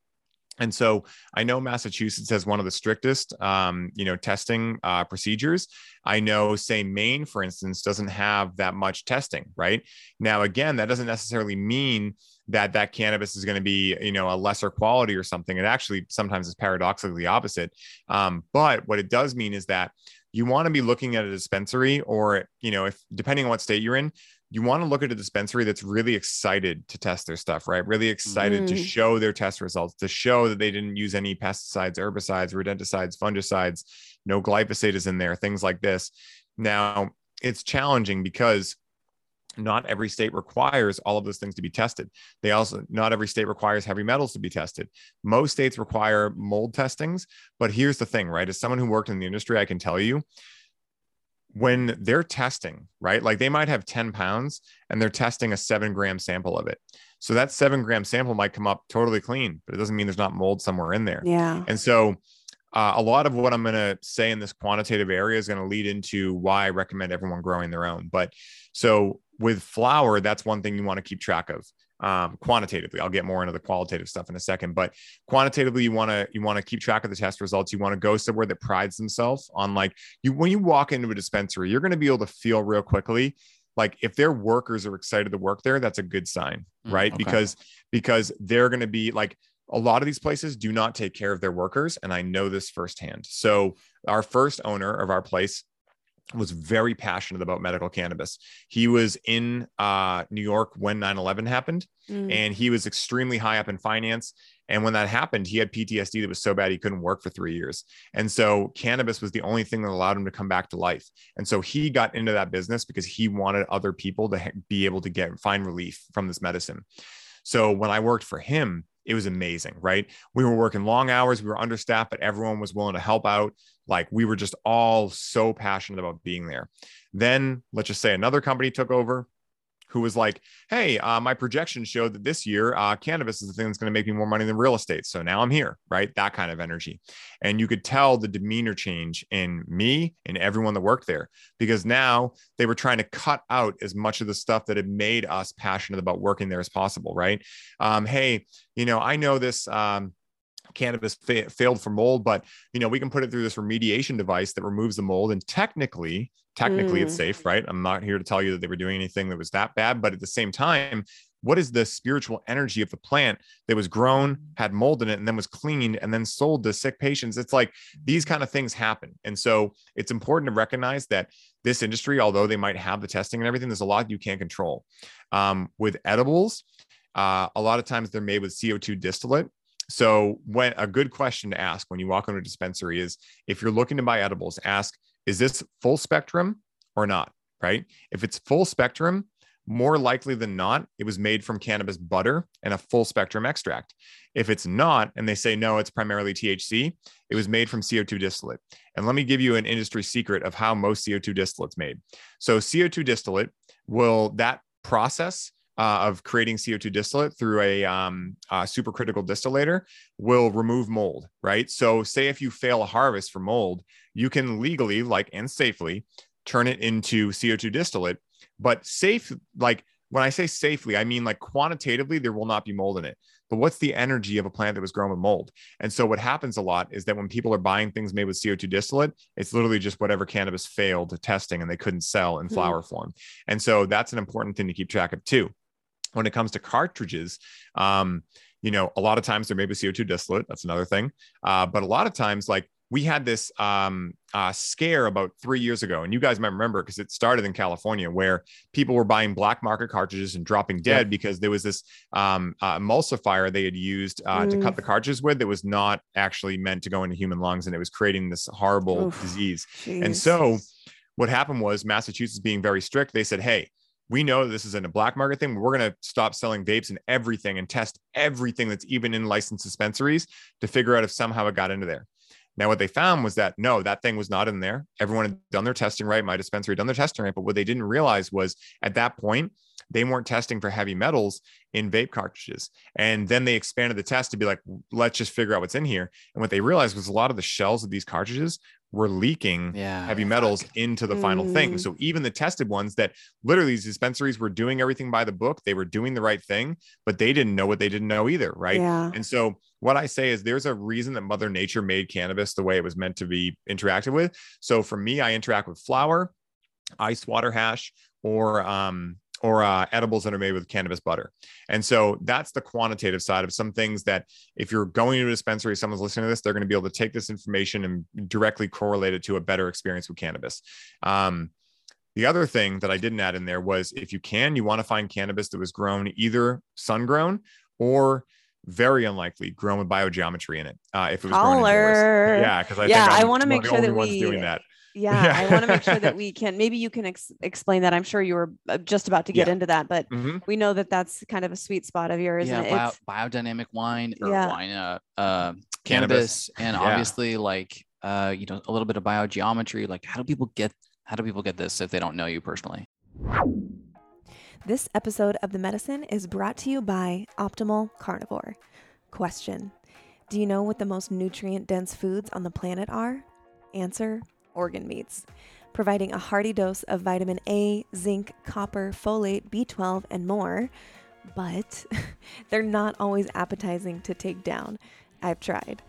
And so I know Massachusetts has one of the strictest, um, you know, testing uh, procedures. I know, say, Maine, for instance, doesn't have that much testing. Right now, again, that doesn't necessarily mean that that cannabis is going to be, you know, a lesser quality or something. It actually sometimes is paradoxically opposite. Um, but what it does mean is that you want to be looking at a dispensary, or you know, if depending on what state you're in, you want to look at a dispensary that's really excited to test their stuff, right? Really excited mm. to show their test results, to show that they didn't use any pesticides, herbicides, rodenticides, fungicides, no glyphosate is in there, things like this. Now, it's challenging because not every state requires all of those things to be tested. They also, not every state requires heavy metals to be tested. Most states require mold testings. But here's the thing, right? As someone who worked in the industry, I can tell you when they're testing, right? Like they might have 10 pounds and they're testing a seven gram sample of it. So that seven gram sample might come up totally clean, but it doesn't mean there's not mold somewhere in there. Yeah. And so uh, a lot of what I'm going to say in this quantitative area is going to lead into why I recommend everyone growing their own. But so with flower, that's one thing you want to keep track of um, quantitatively. I'll get more into the qualitative stuff in a second, but quantitatively, you want to you want to keep track of the test results. You want to go somewhere that prides themselves on like you when you walk into a dispensary, you're going to be able to feel real quickly like if their workers are excited to work there that's a good sign Mm, right okay. because because they're going to be like a lot of these places do not take care of their workers and i know this firsthand so our first owner of our place was very passionate about medical cannabis. He was in uh, new york when 9-11 happened Mm. and he was extremely high up in finance. And when that happened he had ptsd that was so bad he couldn't work for three years. And so cannabis was the only thing that allowed him to come back to life. And so he got into that business because he wanted other people to be able to get find relief from this medicine. So when i worked for him it was amazing right? We were working long hours we were understaffed but everyone was willing to help out like we were just all so passionate about being there then let's just say another company took over who was like, "Hey, uh, my projections showed that this year uh, cannabis is the thing that's going to make me more money than real estate. So now I'm here, right? That kind of energy." And you could tell the demeanor change in me and everyone that worked there because now they were trying to cut out as much of the stuff that had made us passionate about working there as possible, right? Um, hey, you know, I know this. Um, cannabis fa- failed for mold but you know we can put it through this remediation device that removes the mold and technically technically it's Mm. safe right? I'm not here to tell you that they were doing anything that was that bad but at the same time what is the spiritual energy of the plant that was grown had mold in it and then was cleaned and then sold to sick patients? It's like these kind of things happen and so it's important to recognize that this industry although they might have the testing and everything there's a lot you can't control. Um, with edibles uh, a lot of times they're made with co2 distillate so when a good question to ask when you walk into a dispensary is if you're looking to buy edibles, ask, is this full spectrum or not? Right. If it's full spectrum, more likely than not, it was made from cannabis butter and a full spectrum extract. If it's not, and they say no, it's primarily THC, it was made from CO2 distillate. And let me give you an industry secret of how most CO2 distillate's made. So CO2 distillate will that process uh, of creating CO2 distillate through a um, uh, supercritical distillator will remove mold, right? So, say if you fail a harvest for mold, you can legally, like, and safely turn it into CO2 distillate. But safe, like, when I say safely, I mean like quantitatively, there will not be mold in it. But what's the energy of a plant that was grown with mold? And so, what happens a lot is that when people are buying things made with CO2 distillate, it's literally just whatever cannabis failed testing and they couldn't sell in Hmm. flower form. And so, that's an important thing to keep track of too when it comes to cartridges um you know a lot of times there may be co2 distillate that's another thing uh but a lot of times like we had this um uh scare about three years ago and you guys might remember because it started in california where people were buying black market cartridges and dropping dead because there was this um uh, emulsifier they had used uh, to Mm. cut the cartridges with that was not actually meant to go into human lungs and it was creating this horrible Oof. disease and so what happened was Massachusetts being very strict, they said, hey, we know this is in a black market thing. We're going to stop selling vapes and everything and test everything that's even in licensed dispensaries to figure out if somehow it got into there. Now, what they found was that no, that thing was not in there. Everyone had done their testing right. My dispensary had done their testing right. But what they didn't realize was at that point, they weren't testing for heavy metals in vape cartridges. And then they expanded the test to be like, let's just figure out what's in here. And what they realized was a lot of the shells of these cartridges were leaking Yeah. heavy metals into the final thing. Mm. So even the tested ones that literally these dispensaries were doing everything by the book, they were doing the right thing, but they didn't know what they didn't know either, right? Yeah. And so what I say is there's a reason that Mother Nature made cannabis the way it was meant to be interacted with. So for me, I interact with flower, ice water hash, or um or uh, edibles that are made with cannabis butter. And so that's the quantitative side of some things that if you're going to a dispensary, someone's listening to this, they're going to be able to take this information and directly correlate it to a better experience with cannabis. Um, the other thing that I didn't add in there was if you can, you want to find cannabis that was grown either sun grown or very unlikely grown with biogeometry in it. Uh, if it was grown indoors. Yeah, because I Yeah, think I I'm wanna make sure that we- doing that. Yeah, Yeah. I want to make sure that we can. Maybe you can ex- explain that. I'm sure you were uh, just about to get Yeah. into that, but Mhm. we know that that's kind of a sweet spot of yours. yeah, and bio, it's, biodynamic wine or Yeah. wine, uh, uh, Cannabis. cannabis, and Yeah. obviously like uh, you know a little bit of biogeometry. Like, how do people get how do people get this if they don't know you personally? This episode of The Medicine is brought to you by Optimal Carnivore. Question Do you know what the most nutrient dense foods on the planet are? Answer Organ meats, providing a hearty dose of vitamin A, zinc, copper, folate, B12, and more. But (laughs) they're not always appetizing to take down. I've tried.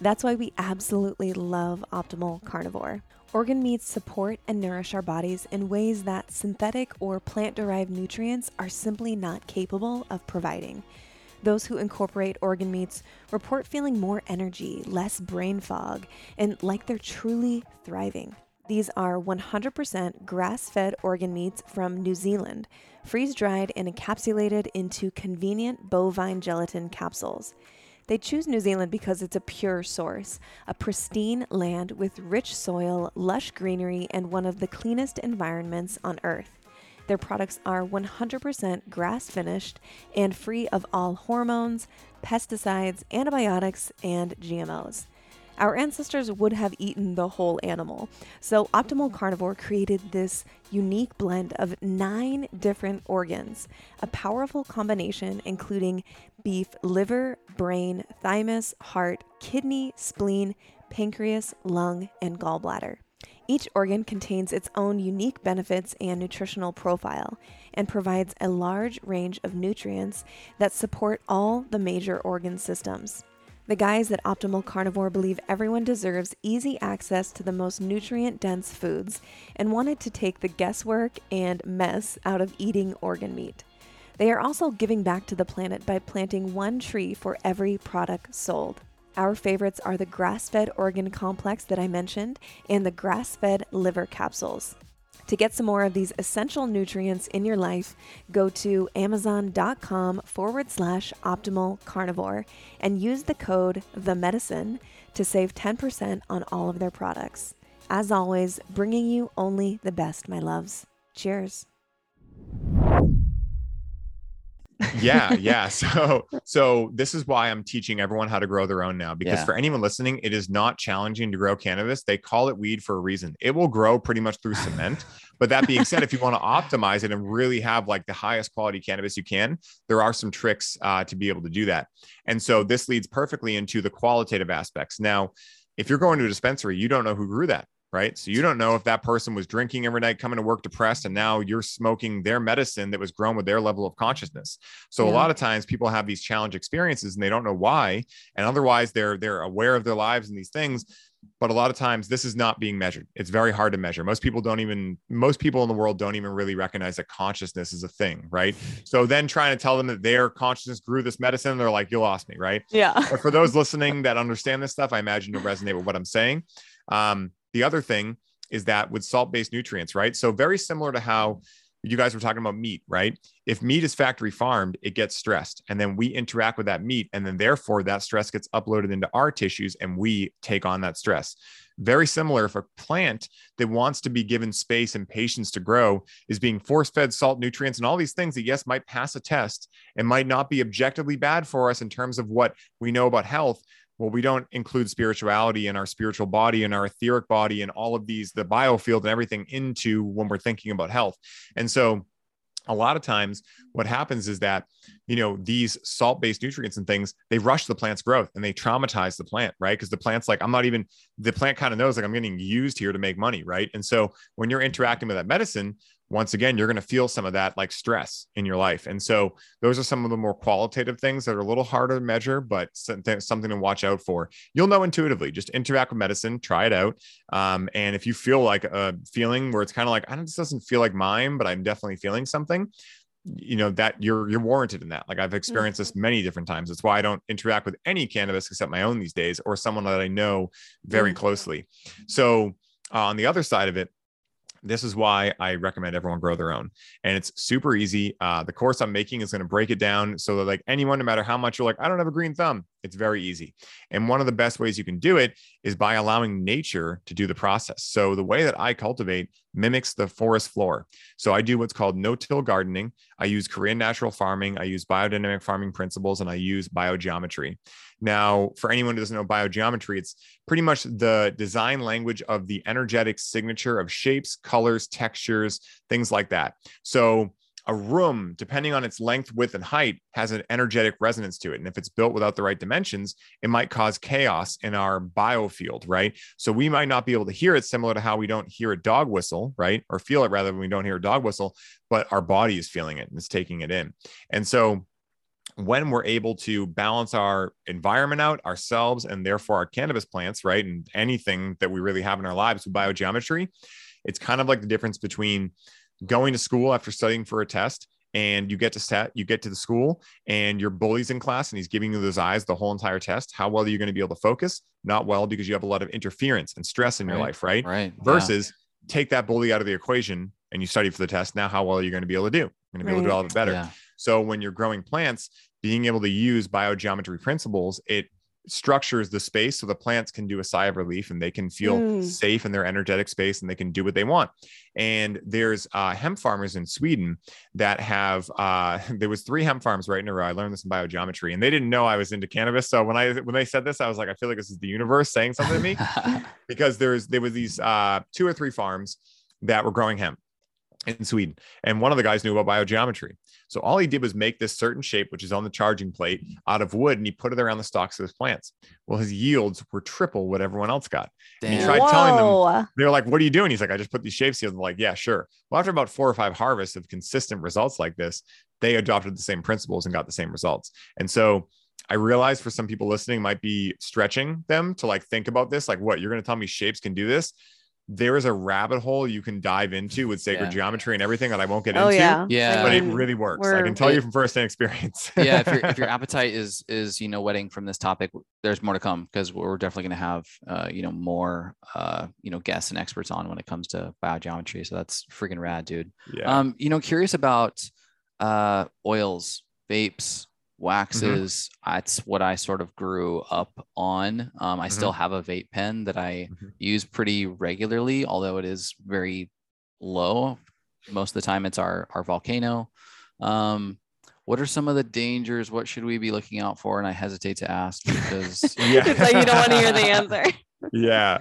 That's why we absolutely love Optimal Carnivore. Organ meats support and nourish our bodies in ways that synthetic or plant derived nutrients are simply not capable of providing. Those who incorporate organ meats report feeling more energy, less brain fog, and like they're truly thriving. These are 100% grass fed organ meats from New Zealand, freeze dried and encapsulated into convenient bovine gelatin capsules. They choose New Zealand because it's a pure source, a pristine land with rich soil, lush greenery, and one of the cleanest environments on Earth. Their products are 100% grass finished and free of all hormones, pesticides, antibiotics, and GMOs. Our ancestors would have eaten the whole animal. So, Optimal Carnivore created this unique blend of nine different organs, a powerful combination including beef liver, brain, thymus, heart, kidney, spleen, pancreas, lung, and gallbladder. Each organ contains its own unique benefits and nutritional profile and provides a large range of nutrients that support all the major organ systems. The guys at Optimal Carnivore believe everyone deserves easy access to the most nutrient dense foods and wanted to take the guesswork and mess out of eating organ meat. They are also giving back to the planet by planting one tree for every product sold. Our favorites are the grass fed organ complex that I mentioned and the grass fed liver capsules. To get some more of these essential nutrients in your life, go to amazon.com forward slash optimal carnivore and use the code the medicine to save 10% on all of their products. As always, bringing you only the best, my loves. Cheers. Yeah (laughs) yeah. So so this is why i'm teaching everyone how to grow their own now because Yeah. for anyone listening it is not challenging to grow cannabis. They call it weed for a reason. It will grow pretty much through cement. But that being said if you want to optimize it and really have like the highest quality cannabis you can there are some tricks uh, to be able to do that. And so this leads perfectly into the qualitative aspects. Now if you're going to a dispensary you don't know who grew that right? So you don't know if that person was drinking every night, coming to work depressed, and now you're smoking their medicine that was grown with their level of consciousness. So a lot of times people have these challenge experiences and they don't know why, and otherwise they're they're aware of their lives and these things. But a lot of times this is not being measured. It's very hard to measure. Most people don't even, most people in the world don't even really recognize that consciousness is a thing, right? So then trying to tell them that their consciousness grew this medicine, they're like, you lost me, right? Yeah. but for those listening that understand this stuff, I imagine you'll resonate with what I'm saying. Um, the other thing is that with salt based nutrients, right? So, very similar to how you guys were talking about meat, right? If meat is factory farmed, it gets stressed, and then we interact with that meat, and then therefore that stress gets uploaded into our tissues and we take on that stress. Very similar if a plant that wants to be given space and patience to grow is being force fed salt, nutrients, and all these things that, yes, might pass a test and might not be objectively bad for us in terms of what we know about health. Well, we don't include spirituality and our spiritual body and our etheric body and all of these, the biofield and everything into when we're thinking about health. And so, a lot of times what happens is that you know these salt-based nutrients and things they rush the plant's growth and they traumatize the plant right because the plant's like i'm not even the plant kind of knows like i'm getting used here to make money right and so when you're interacting with that medicine once again you're going to feel some of that like stress in your life. And so those are some of the more qualitative things that are a little harder to measure but something something to watch out for. You'll know intuitively. Just interact with medicine try it out. Um, and if you feel like a feeling where it's kind of like i don't this doesn't feel like mine but i'm definitely feeling something you know that you're you're warranted in that. Like i've experienced this many different times. That's why i don't interact with any cannabis except my own these days or someone that i know very Mm. closely. So uh, on the other side of it this is why I recommend everyone grow their own. And it's super easy. Uh, the course I'm making is going to break it down so that like anyone, no matter how much you're like, I don't have a green thumb, It's very easy. And one of the best ways you can do it is by allowing nature to do the process. So the way that I cultivate mimics the forest floor. So I do what's called no-till gardening. I use Korean natural farming, I use biodynamic farming principles, and I use biogeometry. Now, for anyone who doesn't know biogeometry, it's pretty much the design language of the energetic signature of shapes, colors, textures, things like that. So a room, depending on its length, width, and height, has an energetic resonance to it. And if it's built without the right dimensions, it might cause chaos in our biofield, right? So we might not be able to hear it, similar to how we don't hear a dog whistle, right? Or feel it rather when we don't hear a dog whistle, but our body is feeling it and it's taking it in. And so when we're able to balance our environment out ourselves and therefore our cannabis plants, right? And anything that we really have in our lives with biogeometry, it's kind of like the difference between going to school after studying for a test and you get to set you get to the school and your bully's in class and he's giving you those eyes the whole entire test how well are you going to be able to focus not well because you have a lot of interference and stress in your Right. life right Right. versus take that bully out of the equation and you study for the test now how well are you going to be able to do you're going to be able to do Right. all of it better Yeah. so when you're growing plants, being able to use biogeometry principles, it structures the space so the plants can do a sigh of relief and they can feel Mm. safe in their energetic space and they can do what they want. And there's uh, hemp farmers in Sweden that have uh, (laughs) there was three hemp farms right in a row. I learned this in biogeometry, and they didn't know I was into cannabis. So when I when they said this, I was like, I feel like this is the universe saying something to me (laughs) because there's there was these uh, two or three farms that were growing hemp in Sweden, and one of the guys knew about biogeometry. So all he did was make this certain shape, which is on the charging plate, out of wood, and he put it around the stalks of his plants. Well, his yields were triple what everyone else got. he Damn. tried telling them- They were like, "What are you doing?" He's like, "I just put these shapes here." They're like, "Yeah, sure." Well, after about four or five harvests of consistent results like this, they adopted the same principles and got the same results. And so I realize for some people listening might be stretching them to like think about this, like, what you're going to tell me shapes can do this? There is a rabbit hole you can dive into with sacred Yeah. geometry and everything that I won't get Oh into. yeah. Yeah. But it really works. I we're- can tell you It- from firsthand experience. (laughs) yeah if your if your (laughs) appetite is is you know whetting from this topic there's more to come because we're definitely going to have uh you know more uh you know guests and experts on when it comes to biogeometry so that's freaking rad dude yeah. um you know curious about uh oils vapes waxes that's what i sort of grew up on um i still have a vape pen that i Mhm. use pretty regularly although it is very low most of the time it's our our volcano um what are some of the dangers what should we be looking out for and i hesitate to ask because (laughs) yeah. it's like you don't want to hear the answer. (laughs) yeah.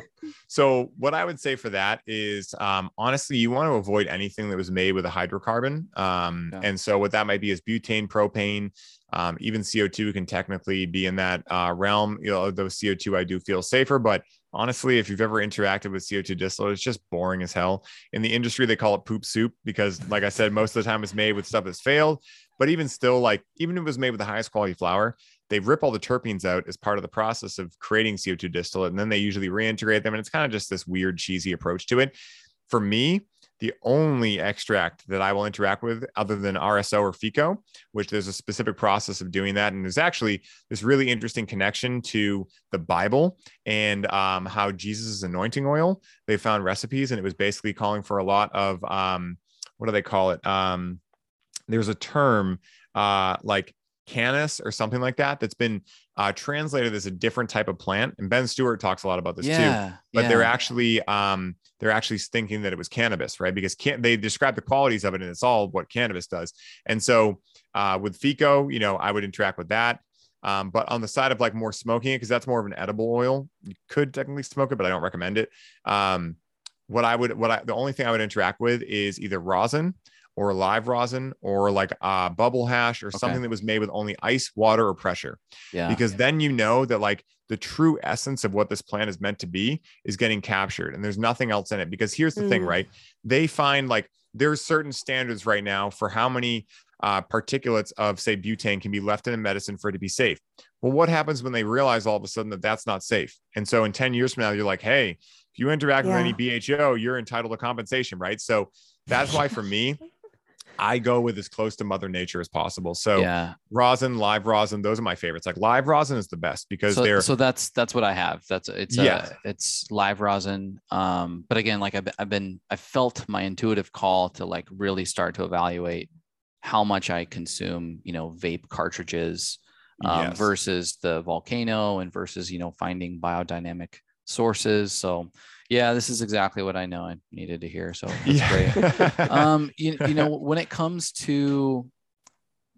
So what I would say for that is um, honestly, you want to avoid anything that was made with a hydrocarbon. Um, Yeah. And so what that might be is butane, propane, um, even CO2 can technically be in that uh, realm. You know, though CO2 I do feel safer, but honestly, if you've ever interacted with CO2 distillate, it's just boring as hell. In the industry, they call it poop soup because, like I said, most of the time it's made with stuff that's failed. But even still, like even if it was made with the highest quality flower, they rip all the terpenes out as part of the process of creating CO2 distillate, and then they usually reintegrate them. And it's kind of just this weird, cheesy approach to it. For me, the only extract that I will interact with, other than RSO or FECO, which there's a specific process of doing that, and there's actually this really interesting connection to the Bible and um, how Jesus' anointing oil. They found recipes, and it was basically calling for a lot of um, what do they call it? Um, there's a term uh, like canis or something like that that's been uh, translated as a different type of plant. And Ben Stewart talks a lot about this too. yeah But they're actually um, they're actually thinking that it was cannabis, right? Because can- they describe the qualities of it, and it's all what cannabis does. And so uh, with FECO, you know, I would interact with that. Um, but on the side of like more smoking it, because that's more of an edible oil, you could technically smoke it, but I don't recommend it. Um, what I would, what I, the only thing I would interact with is either rosin or live rosin or like uh, bubble hash or something that was made with only ice, water, or pressure. Yeah. Because then you know that like the true essence of what this plant is meant to be is getting captured and there's nothing else in it. Because here's the thing Mm. right? They find like there's certain standards right now for how many uh, particulates of say butane can be left in a medicine for it to be safe. Well what happens when they realize all of a sudden that that's not safe? And so in 10 years from now you're like hey if you interact Yeah. with any bho you're entitled to compensation right? So that's why for me (laughs) I go with as close to Mother Nature as possible. So yeah rosin, live rosin, those are my favorites. Like live rosin is the best because so, they're so that's that's what I have. That's it's Yeah. uh, it's live rosin. Um, but again, like I've, I've been I felt my intuitive call to like really start to evaluate how much I consume, you know, vape cartridges. um, Yes. versus the volcano and versus you know finding biodynamic sources. So yeah, this is exactly what I know I needed to hear. So that's great. (laughs) um, you, you know, (laughs) when it comes to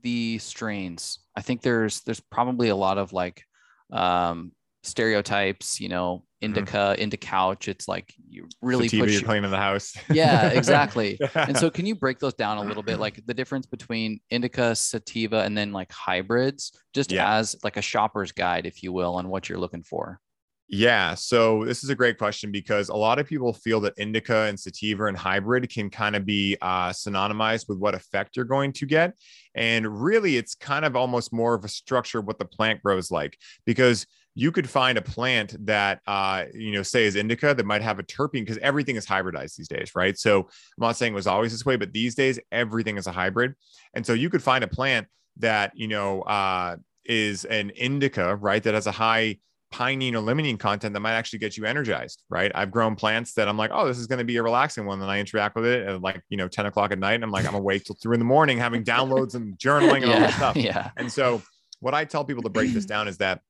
the strains, I think there's there's probably a lot of like um, stereotypes. You know, indica, into couch. It's like you really Sativa put your- cleaning the house. (laughs) yeah, exactly. and so, can you break those down a little bit, like the difference between indica, sativa, and then like hybrids, just Yeah. as like a shopper's guide, if you will, on what you're looking for? Yeah, so this is a great question because a lot of people feel that indica and sativa and hybrid can kind of be uh, synonymized with what effect you're going to get. And really, it's kind of almost more of a structure of what the plant grows like because you could find a plant that, uh, you know, say is indica that might have a terpene because everything is hybridized these days, right? So I'm not saying it was always this way, but these days, everything is a hybrid. And so you could find a plant that, you know, uh, is an indica, right? That has a high pinene or limonene content that might actually get you energized, right? I've grown plants that I'm like, oh, this is going to be a relaxing one. Then I interact with it at like, you know, 10 o'clock at night. And I'm like, I'm awake till three in the morning having downloads and (laughs) journaling and all that stuff. yeah, And so what I tell people to break this down is that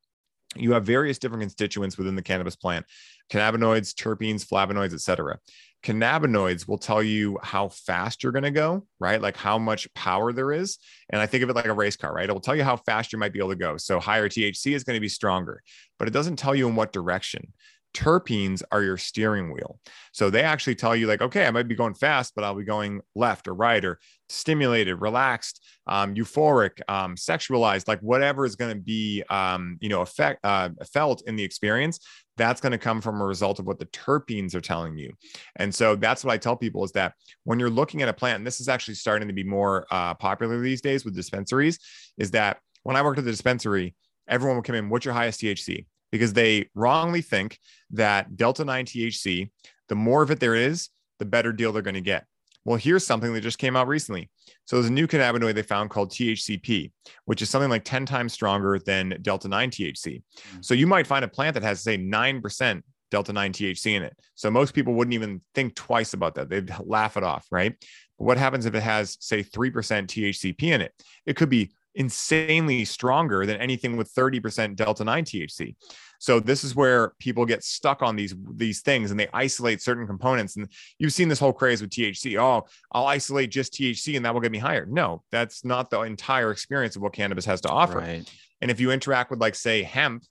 you have various different constituents within the cannabis plant, cannabinoids, terpenes, flavonoids, etc. Cannabinoids will tell you how fast you're going to go, right? Like how much power there is. And I think of it like a race car, right? It will tell you how fast you might be able to go. So higher THC is going to be stronger, but it doesn't tell you in what direction. Terpenes are your steering wheel. So they actually tell you, like, okay, I might be going fast, but I'll be going left or right or stimulated, relaxed, um, euphoric, um, sexualized, like whatever is going to be, um, you know, effect, uh, felt in the experience. That's going to come from a result of what the terpenes are telling you. And so that's what I tell people is that when you're looking at a plant, this is actually starting to be more uh, popular these days with dispensaries, is that when I worked at the dispensary, everyone would come in, what's your highest THC? Because they wrongly think that Delta 9 THC, the more of it there is, the better deal they're going to get. Well, here's something that just came out recently. So there's a new cannabinoid they found called THCP, which is something like 10 times stronger than Delta 9 THC. Mm. So you might find a plant that has, say, 9% Delta 9 THC in it. So most people wouldn't even think twice about that. They'd laugh it off, right? But what happens if it has, say, 3% THCP in it? It could be insanely stronger than anything with 30% delta 9 THC. So this is where people get stuck on these these things and they isolate certain components and you've seen this whole craze with THC. Oh, I'll isolate just THC and that will get me higher. No, that's not the entire experience of what cannabis has to offer. right. And if you interact with like say hemp,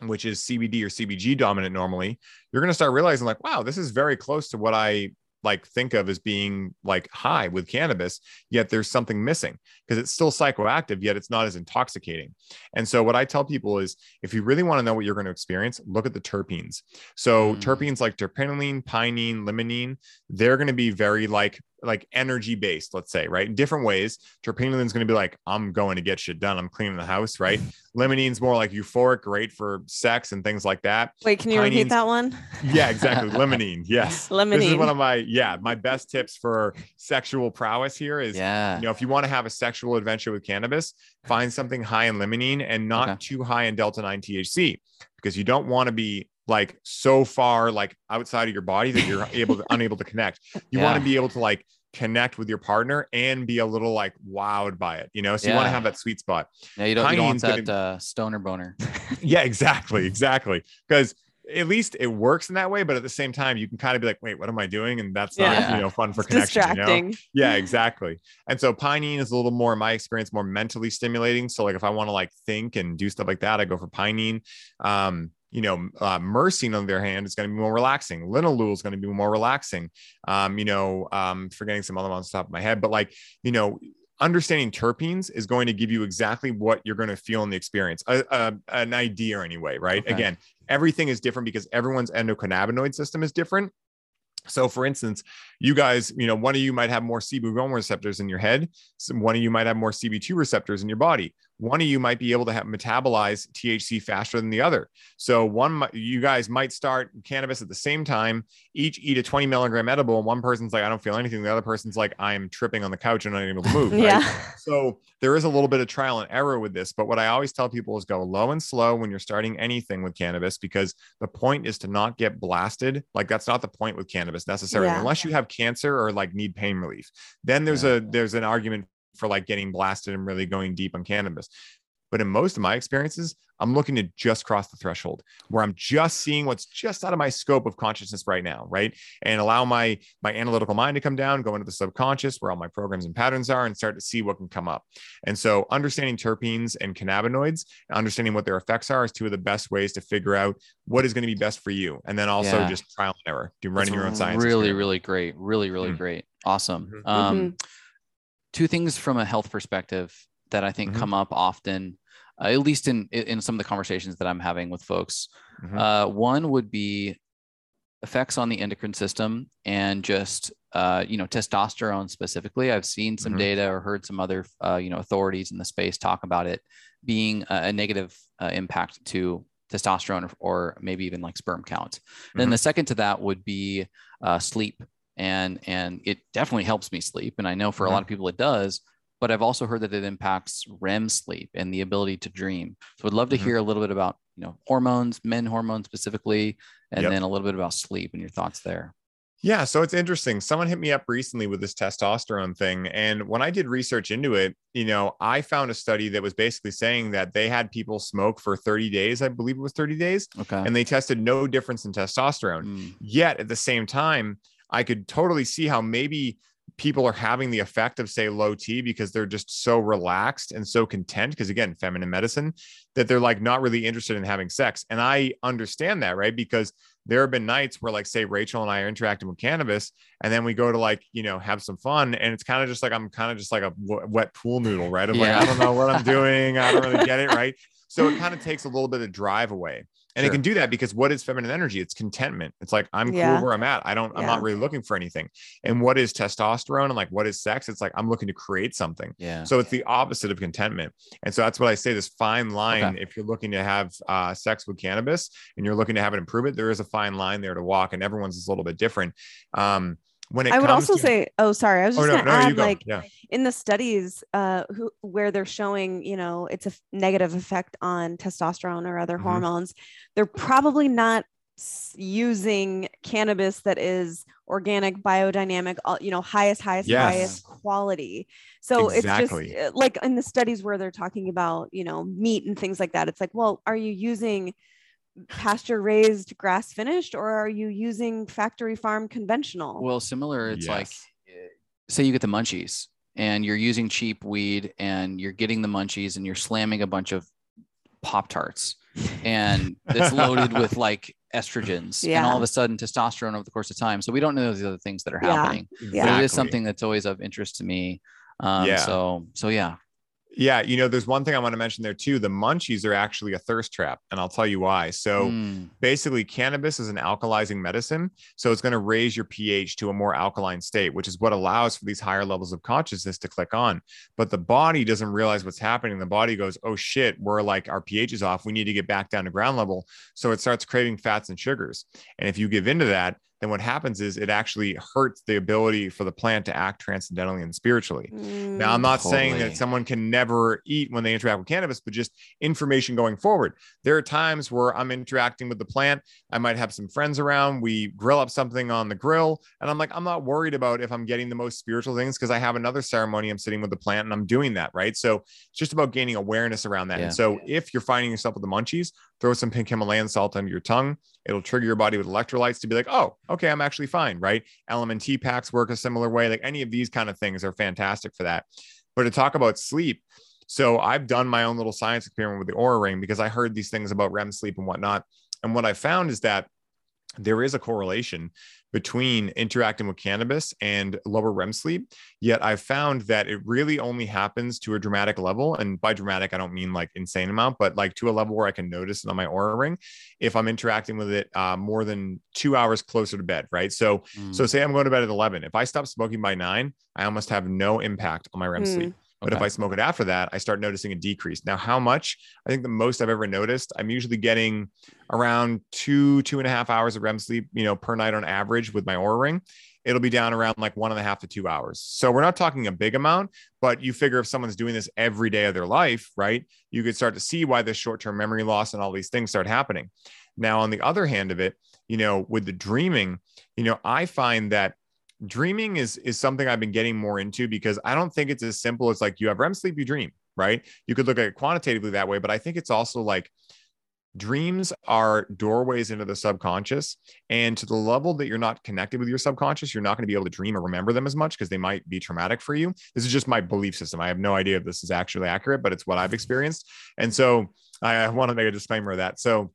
which is CBD or CBG dominant normally, you're going to start realizing like, wow, this is very close to what I like think of as being like high with cannabis, yet there's something missing because it's still psychoactive, yet it's not as intoxicating. And so what I tell people is if you really want to know what you're going to experience, look at the terpenes. So Mm. terpenes like terpinolene, pinene, limonene, they're going to be very like like energy based, let's say, right? In different ways. Terpinolene is going to be like, I'm going to get shit done. I'm cleaning the house, right? (laughs) Limonene's more like euphoric, great for sex and things like that. Wait, can you repeat that one? Yeah, exactly. Limonene. (laughs) Yes. This is one of my, yeah, my best tips for sexual prowess here is, Yeah. you know, if you want to have a sexual adventure with cannabis, find something high in limonene and not Okay. too high in delta 9 THC because you don't want to be like so far like outside of your body that you're able to unable to connect. (laughs) You want to be able to like connect with your partner and be a little like wowed by it, you know? So you want to have that sweet spot. Yeah, you don't, you don't want Pinene's that uh, stoner boner. (laughs) Yeah, exactly, exactly. Because at least it works in that way, but at the same time, you can kind of be like, "Wait, what am I doing?" And that's not, Yeah. you know, fun for It's connection. You know? distracting. Yeah, (laughs) exactly. And so pinene is a little more, in my experience, more mentally stimulating. So like if I want to like think and do stuff like that, I go for pinene. Um, you know, uh, on the other hand is going to be more relaxing. Linalool is going to be more relaxing. Um, you know, um, forgetting some other ones off the top of my head, but like, you know, understanding terpenes is going to give you exactly what you're going to feel in the experience, a, a, an idea anyway, right? Okay. Again, everything is different because everyone's endocannabinoid system is different. So, for instance, you guys, you know, one of you might have more CB1 receptors in your head. So one of you might have more CB2 receptors in your body. One of you might be able to have metabolize THC faster than the other. So, one, you guys might start cannabis at the same time, each eat a 20 milligram edible. And one person's like, I don't feel anything. The other person's like, I'm tripping on the couch and not able to move. (laughs) right? Yeah. So there is a little bit of trial and error with this, but what I always tell people is go low and slow when you're starting anything with cannabis because the point is to not get blasted. Like that's not the point with cannabis necessarily, Yeah. unless you have cancer or like need pain relief. Then there's Yeah. a there's an argument for like getting blasted and really going deep on cannabis. But in most of my experiences, I'm looking to just cross the threshold where I'm just seeing what's just out of my scope of consciousness right now, right? And allow my my analytical mind to come down, go into the subconscious where all my programs and patterns are and start to see what can come up. And so understanding terpenes and cannabinoids, understanding what their effects are is two of the best ways to figure out what is going to be best for you. And then also Yeah. just trial and error, do running your own science. Really, experiment. really great. Really, really Mhm. great. Awesome. Mhm. Um, Two things from a health perspective that I think Mhm. come up often, uh, at least in in some of the conversations that I'm having with folks. Mhm. Uh, one would be effects on the endocrine system and just uh, you know testosterone specifically. I've seen some Mhm. data or heard some other uh, you know authorities in the space talk about it being a, a negative uh, impact to testosterone or, or maybe even like sperm count. Then Mhm. the second to that would be uh, sleep, and and it definitely helps me sleep, and I know for a lot of people it does. But I've also heard that it impacts REM sleep and the ability to dream. So I'd love to Mhm. hear a little bit about you know hormones, men hormones specifically, and Yep. then a little bit about sleep and your thoughts there. Yeah, so it's interesting. Someone hit me up recently with this testosterone thing. And when I did research into it, you know, I found a study that was basically saying that they had people smoke for 30 days, I believe it was 30 days, Okay. and they tested no difference in testosterone. Mm, Yet at the same time, I could totally see how maybe people are having the effect of say low T because they're just so relaxed and so content because again feminine medicine that they're like not really interested in having sex. And I understand that right? Because there have been nights where like say Rachel and I are interacting with cannabis and then we go to like you know have some fun and it's kind of just like I'm kind of just like a w- wet pool noodle right? I'm Yeah. like I don't know what I'm (laughs) doing. I don't really get it right? So it kind of takes a little bit of drive away and it can do that because what is feminine energy? It's contentment. It's like I'm Yeah. cool where I'm at. I don't. I'm not really looking for anything. And what is testosterone and like what is sex? It's like I'm looking to create something. yeah. So it's the opposite of contentment. And so that's what I say. This fine line. Okay. If you're looking to have uh, sex with cannabis and you're looking to have it improve it, there is a fine line there to walk, and everyone's is a little bit different. Um, when it I would also to- say, oh, sorry, I was oh just no, going to you add, go. like, yeah, in the studies uh, who, where they're showing, you know, it's a negative effect on testosterone or other Mhm. hormones, they're probably not using cannabis that is organic, biodynamic, all- you know, highest, highest, Yes. highest quality. So Exactly. it's just uh, like in the studies where they're talking about, you know, meat and things like that. It's like, well, are you using pasture raised grass finished or are you using factory farm conventional? Well, similar. It's like, Yes. eh, say you get the munchies and you're using cheap weed and you're getting the munchies and you're slamming a bunch of Pop Tarts and it's loaded with (laughs) like estrogens and all of a sudden testosterone over the course of time. So we don't know these other things that are Yeah. happening, but it is something that's always of interest to me. Um, Yeah. So, so yeah. Yeah, you know, there's one thing I want to mention there too. The munchies are actually a thirst trap, and I'll tell you why. So Mm, basically cannabis is an alkalizing medicine so it's going to raise your ph to a more alkaline state which is what allows for these higher levels of consciousness to click on but the body doesn't realize what's happening the body goes oh shit we're like our ph is off we need to get back down to ground level so it starts craving fats and sugars and if you give into that then what happens is it actually hurts the ability for the plant to act transcendentally and spiritually now, I'm Mm, not saying that someone can never eat when they interact with cannabis, but just information going forward. There are times where I'm interacting with the plant. I might have some friends around. We grill up something on the grill, and I'm like, I'm not worried about if I'm getting the most spiritual things because I have another ceremony. I'm sitting with the plant and I'm doing that. Right. So it's just about gaining awareness around that. Yeah. And so if you're finding yourself with the munchies, throw some pink Himalayan salt under your tongue. It'll trigger your body with electrolytes to be like, oh, okay, I'm actually fine. Right. LMNT packs work a similar way. Like any of these kind of things are fantastic for that. But to talk about sleep, so I've done my own little science experiment with the Oura Ring because I heard these things about REM sleep and whatnot. And what I found is that there is a correlation between interacting with cannabis and lower REM sleep. Yet I found that it really only happens to a dramatic level. And by dramatic, I don't mean like insane amount, but like to a level where I can notice it on my Oura ring if I'm interacting with it uh, more than two hours closer to bed. Right. So, so mm, say I'm going to bed at 11. If I stop smoking by nine, I almost have no impact on my REM Hmm. sleep. But if. I smoke it after that, I start noticing a decrease. Now, how much? I think the most I've ever noticed, I'm usually getting around two, two and a half hours of REM sleep, you know, per night on average with my Oura ring. It'll be down around like one and a half to two hours. So we're not talking a big amount, but you figure if someone's doing this every day of their life, right? You could start to see why this short-term memory loss and all these things start happening. Now, on the other hand of it, you know, with the dreaming, you know, I find that dreaming is is something I've been getting more into because I don't think it's as simple as like you have REM sleep, you dream, right? You could look at it quantitatively that way, but I think it's also like dreams are doorways into the subconscious and to the level that you're not connected with your subconscious you're not going to be able to dream or remember them as much because they might be traumatic for you this is just my belief system i have no idea if this is actually accurate but it's what i've experienced and so i want to make a disclaimer of that so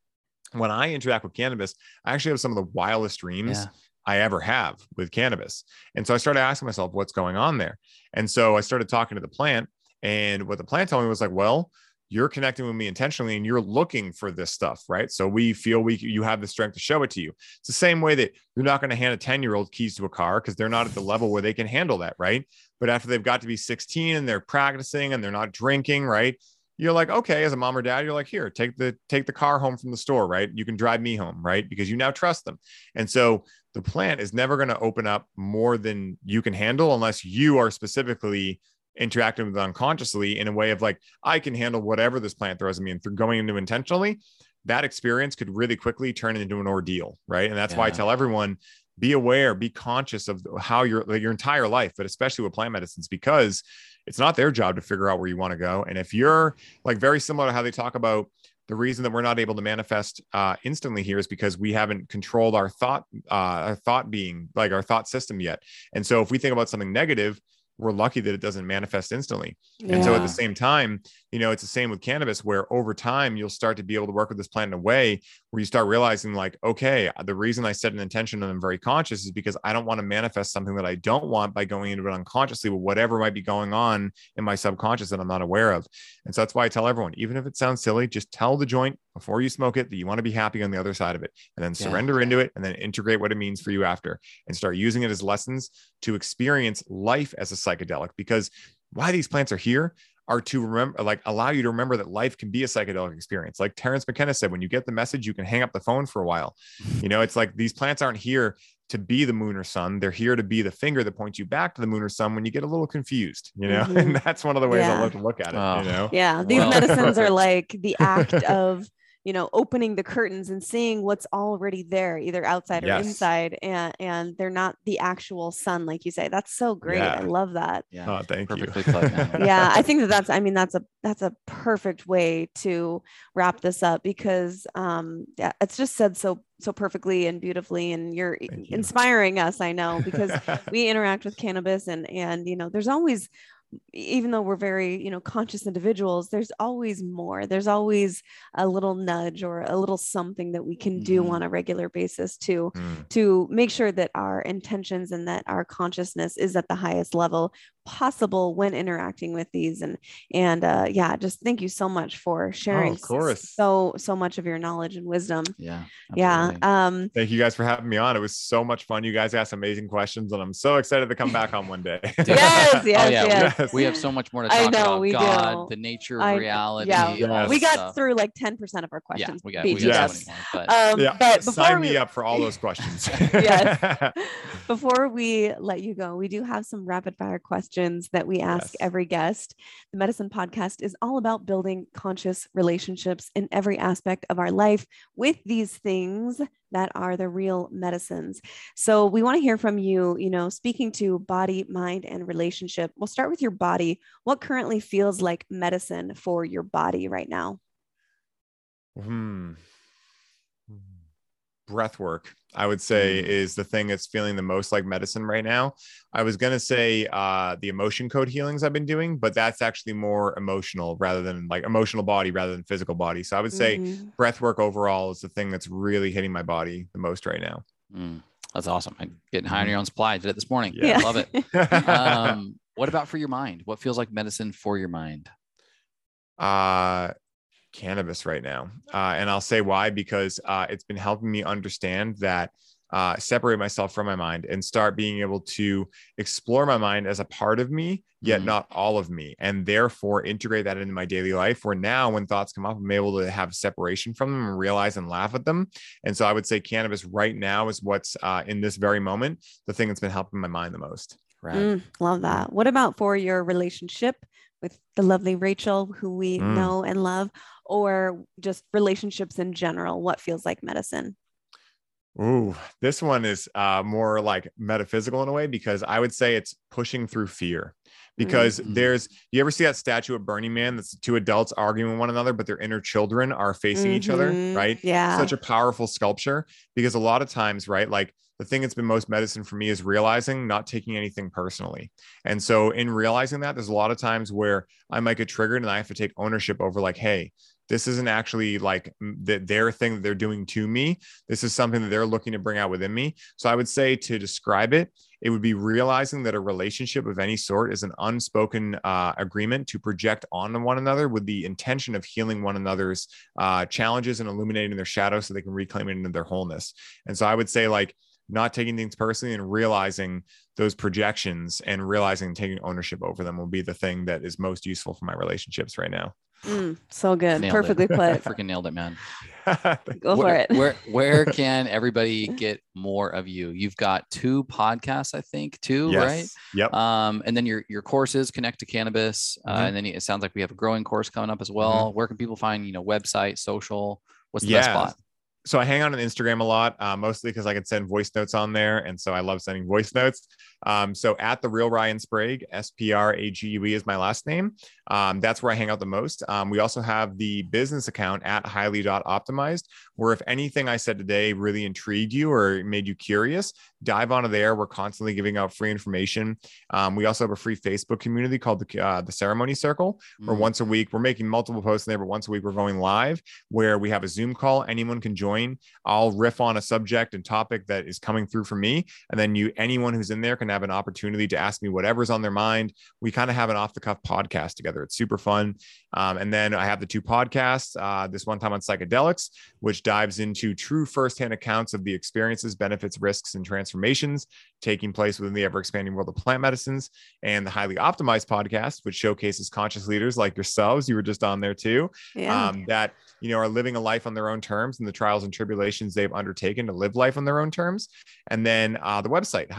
when i interact with cannabis i actually have some of the wildest dreams Yeah. I ever have with cannabis. And so I started asking myself, what's going on there? And so I started talking to the plant. And what the plant told me was like, well, you're connecting with me intentionally and you're looking for this stuff, right? So we feel we you have the strength to show it to you. It's the same way that you're not going to hand a 10 year old keys to a car because they're not at the level where they can handle that, right? But after they've got to be 16 and they're practicing and they're not drinking, right? You're like, okay, as a mom or dad, you're like, here, take the take the car home from the store, right? You can drive me home, right? Because you now trust them. And so the plant is never going to open up more than you can handle unless you are specifically interacting with it unconsciously in a way of like, I can handle whatever this plant throws at me. And through going into intentionally, that experience could really quickly turn into an ordeal, right? And that's why I tell everyone be aware, be conscious of how your like your entire life, but especially with plant medicines, because it's not their job to figure out where you want to go. And if you're like very similar to how they talk about the reason that we're not able to manifest uh, instantly here is because we haven't controlled our thought, uh, our thought being like our thought system yet. And so if we think about something negative, we're lucky that it doesn't manifest instantly. And so at the same time, you know, it's the same with cannabis, where over time you'll start to be able to work with this plant in a way where you start realizing, like, okay, the reason I set an intention and I'm very conscious is because I don't want to manifest something that I don't want by going into it unconsciously with whatever might be going on in my subconscious that I'm not aware of. And so that's why I tell everyone, even if it sounds silly, just tell the joint before you smoke it that you want to be happy on the other side of it and then Yeah. surrender into it and then integrate what it means for you after and start using it as lessons to experience life as a psychedelic because why these plants are here are to remember like allow you to remember that life can be a psychedelic experience. Like Terence McKenna said when you get the message you can hang up the phone for a while. You know it's like these plants aren't here to be the moon or sun. They're here to be the finger that points you back to the moon or sun when you get a little confused you know? Mhm. and (laughs) that's one of the ways i love to look at it Oh. you know? Yeah, these Well- medicines are (laughs) like the act of, you know, opening the curtains and seeing what's already there, either outside or inside, and and they're not the actual sun, like you say. That's so great. I love that. Yeah. oh thank Perfectly you put, (laughs) yeah i think that that's i mean that's a that's a perfect way to wrap this up because um yeah it's just said so so perfectly and beautifully and you're you. inspiring us i know because (laughs) we interact with cannabis and and you know there's always even though we're very you know conscious individuals there's always more there's always a little nudge or a little something that we can do Mhm. on a regular basis to Mm, to make sure that our intentions and that our consciousness is at the highest level possible when interacting with these and and uh yeah just thank you so much for sharing s- course. so so much of your knowledge and wisdom Yeah. yeah um thank you guys for having me on it was so much fun you guys asked amazing questions and i'm so excited to come back on one day (laughs) yes yes oh, yeah. yes Yes. We have so much more to I talk know, about we God, do. the nature I- of reality. yeah. Yes. we got stuff. through like 10% of our Yeah, questions we got, we got you so more, but um yeah but before sign we me up for all those (laughs) questions Yes. (laughs) Before we let you go, we do have some rapid fire questions that we ask Yes. every guest. The Medicine Podcast is all about building conscious relationships in every aspect of our life with these things that are the real medicines. So we want to hear from you, you know, speaking to body, mind, and relationship. We'll start with your body. What currently feels like medicine for your body right now? Hmm. Breath work, I would say, Mm. is the thing that's feeling the most like medicine right now. I was gonna say uh, the emotion code healings I've been doing, but that's actually more emotional rather than like emotional body rather than physical body. So I would say Mhm. breath work overall is the thing that's really hitting my body the most right now. Mm, that's awesome. And getting high on your own supply. I did it this morning. Yeah. I love it. (laughs) Um, what about for your mind? What feels like medicine for your mind? uh cannabis right now uh and i'll say why because uh it's been helping me understand that uh separate myself from my mind and start being able to explore my mind as a part of me yet Mhm. not all of me and therefore integrate that into my daily life where now when thoughts come up i'm able to have separation from them and realize and laugh at them and so i would say cannabis right now is what's uh in this very moment the thing that's been helping my mind the most Right. Mm, love that. What about for your relationship with the lovely Rachel, who we Mm. know and love, or just relationships in general? What feels like medicine? Ooh, this one is uh, more like metaphysical in a way because I would say it's pushing through fear because Mhm. there's you ever see that statue of Burning Man that's two adults arguing with one another, but their inner children are facing each other, Mhm. right? Yeah. Such a powerful sculpture because a lot of times, right, like the thing that's been most medicine for me is realizing not taking anything personally. And so in realizing that, there's a lot of times where I might get triggered and I have to take ownership over like, hey, this isn't actually like the, their thing that they're doing to me. This is something that they're looking to bring out within me. So I would say to describe it, it would be realizing that a relationship of any sort is an unspoken uh, agreement to project onto one another with the intention of healing one another's uh, challenges and illuminating their shadows so they can reclaim it into their wholeness. And so I would say, like, not taking things personally and realizing those projections and realizing and taking ownership over them will be the thing that is most useful for my relationships right now. Mm, so good. Nailed it. Perfectly put. (laughs) Freaking nailed it, man. (laughs) Go for where, it. where where (laughs) can everybody get more of you? You've got two podcasts, I think, too, right? Yep. Um, and then your your courses connect to cannabis, uh, Mhm. and then it sounds like we have a growing course coming up as well. Where can people find you know website, social? What's the best spot? So I hang on on Instagram a lot, uh, mostly because I can send voice notes on there, and so I love sending voice notes. Um, so at the real Ryan Sprague, S P R A G U E is my last name. Um, that's where I hang out the most. Um, we also have the business account at highly.optimized, where if anything I said today really intrigued you or made you curious, dive onto there. We're constantly giving out free information. Um, we also have a free Facebook community called the uh, the Ceremony Circle, where Mm. once a week we're making multiple posts in there, but once a week we're going live where we have a Zoom call. Anyone can join. I'll riff on a subject and topic that is coming through for me, and then you, anyone who's in there, can have an opportunity to ask me whatever's on their mind. We kind of have an off the cuff podcast together. It's super fun. Um, and then I have the two podcasts. Uh, this one time on psychedelics, which dives into true firsthand accounts of the experiences, benefits, risks, and transformations taking place within the ever expanding world of plant medicines, and the highly optimized podcast, which showcases conscious leaders like yourselves. You were just on there too Yeah. um, that you know are living a life on their own terms and the trials and tribulations they've undertaken to live life on their own terms and then uh, the website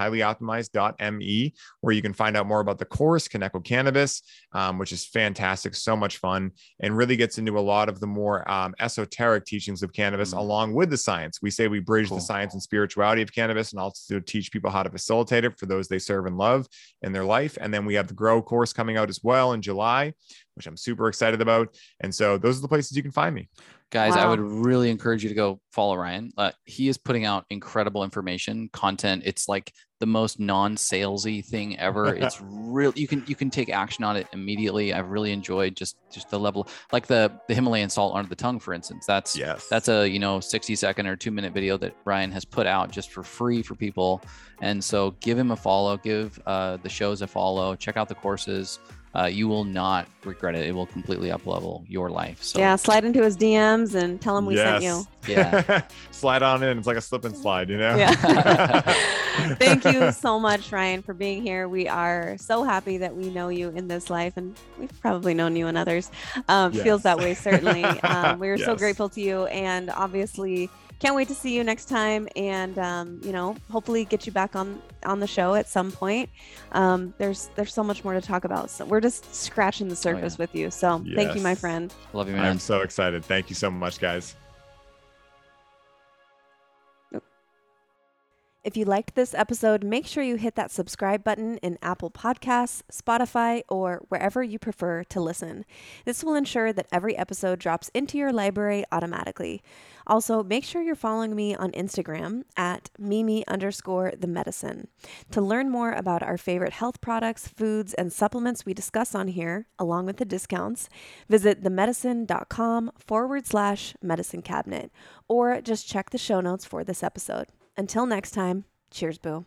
highlyoptimized.me where you can find out more about the course connect with cannabis um, which is fantastic so much fun and really gets into a lot of the more um, esoteric teachings of cannabis Mhm. along with the science we say we bridge Cool. the science and spirituality of cannabis and also teach people how to facilitate it for those they serve and love in their life and then we have the grow course coming out as well in july which i'm super excited about. And so those are the places you can find me. Guys i would really encourage you to go follow ryan. Uh, he is putting out incredible information content. It's like the most non-salesy thing ever. (laughs) It's real you can you can take action on it immediately. I've really enjoyed just just the level like the the himalayan salt under the tongue for instance. That's yes. that's a you know 60 second or two minute video that ryan has put out just for free for people. And so give him a follow give uh, the shows a follow check out the courses uh, you will not regret it it will completely up level your life so yeah. Slide into his DMs and tell him we sent you. yeah (laughs) slide on in. It's like a slip and slide, you know? Yeah. (laughs) (laughs) Thank you so much, Ryan, for being here. We are so happy that we know you in this life, and we've probably known you in others. Um, Feels that way, certainly. Um, we are so grateful to you, and obviously can't wait to see you next time. And um, you know, hopefully get you back on on the show at some point. Um, there's there's so much more to talk about. So we're just scratching the surface with you. So thank you, my friend. love you man I'm so excited. Thank you so much, guys. If you liked this episode, make sure you hit that subscribe button in Apple Podcasts, Spotify, or wherever you prefer to listen. This will ensure that every episode drops into your library automatically. Also, make sure you're following me on Instagram at Mimi underscore the medicine. To learn more about our favorite health products, foods, and supplements we discuss on here, along with the discounts, visit themedicine.com forward slash medicine cabinet, or just check the show notes for this episode. Until next time, cheers, boo.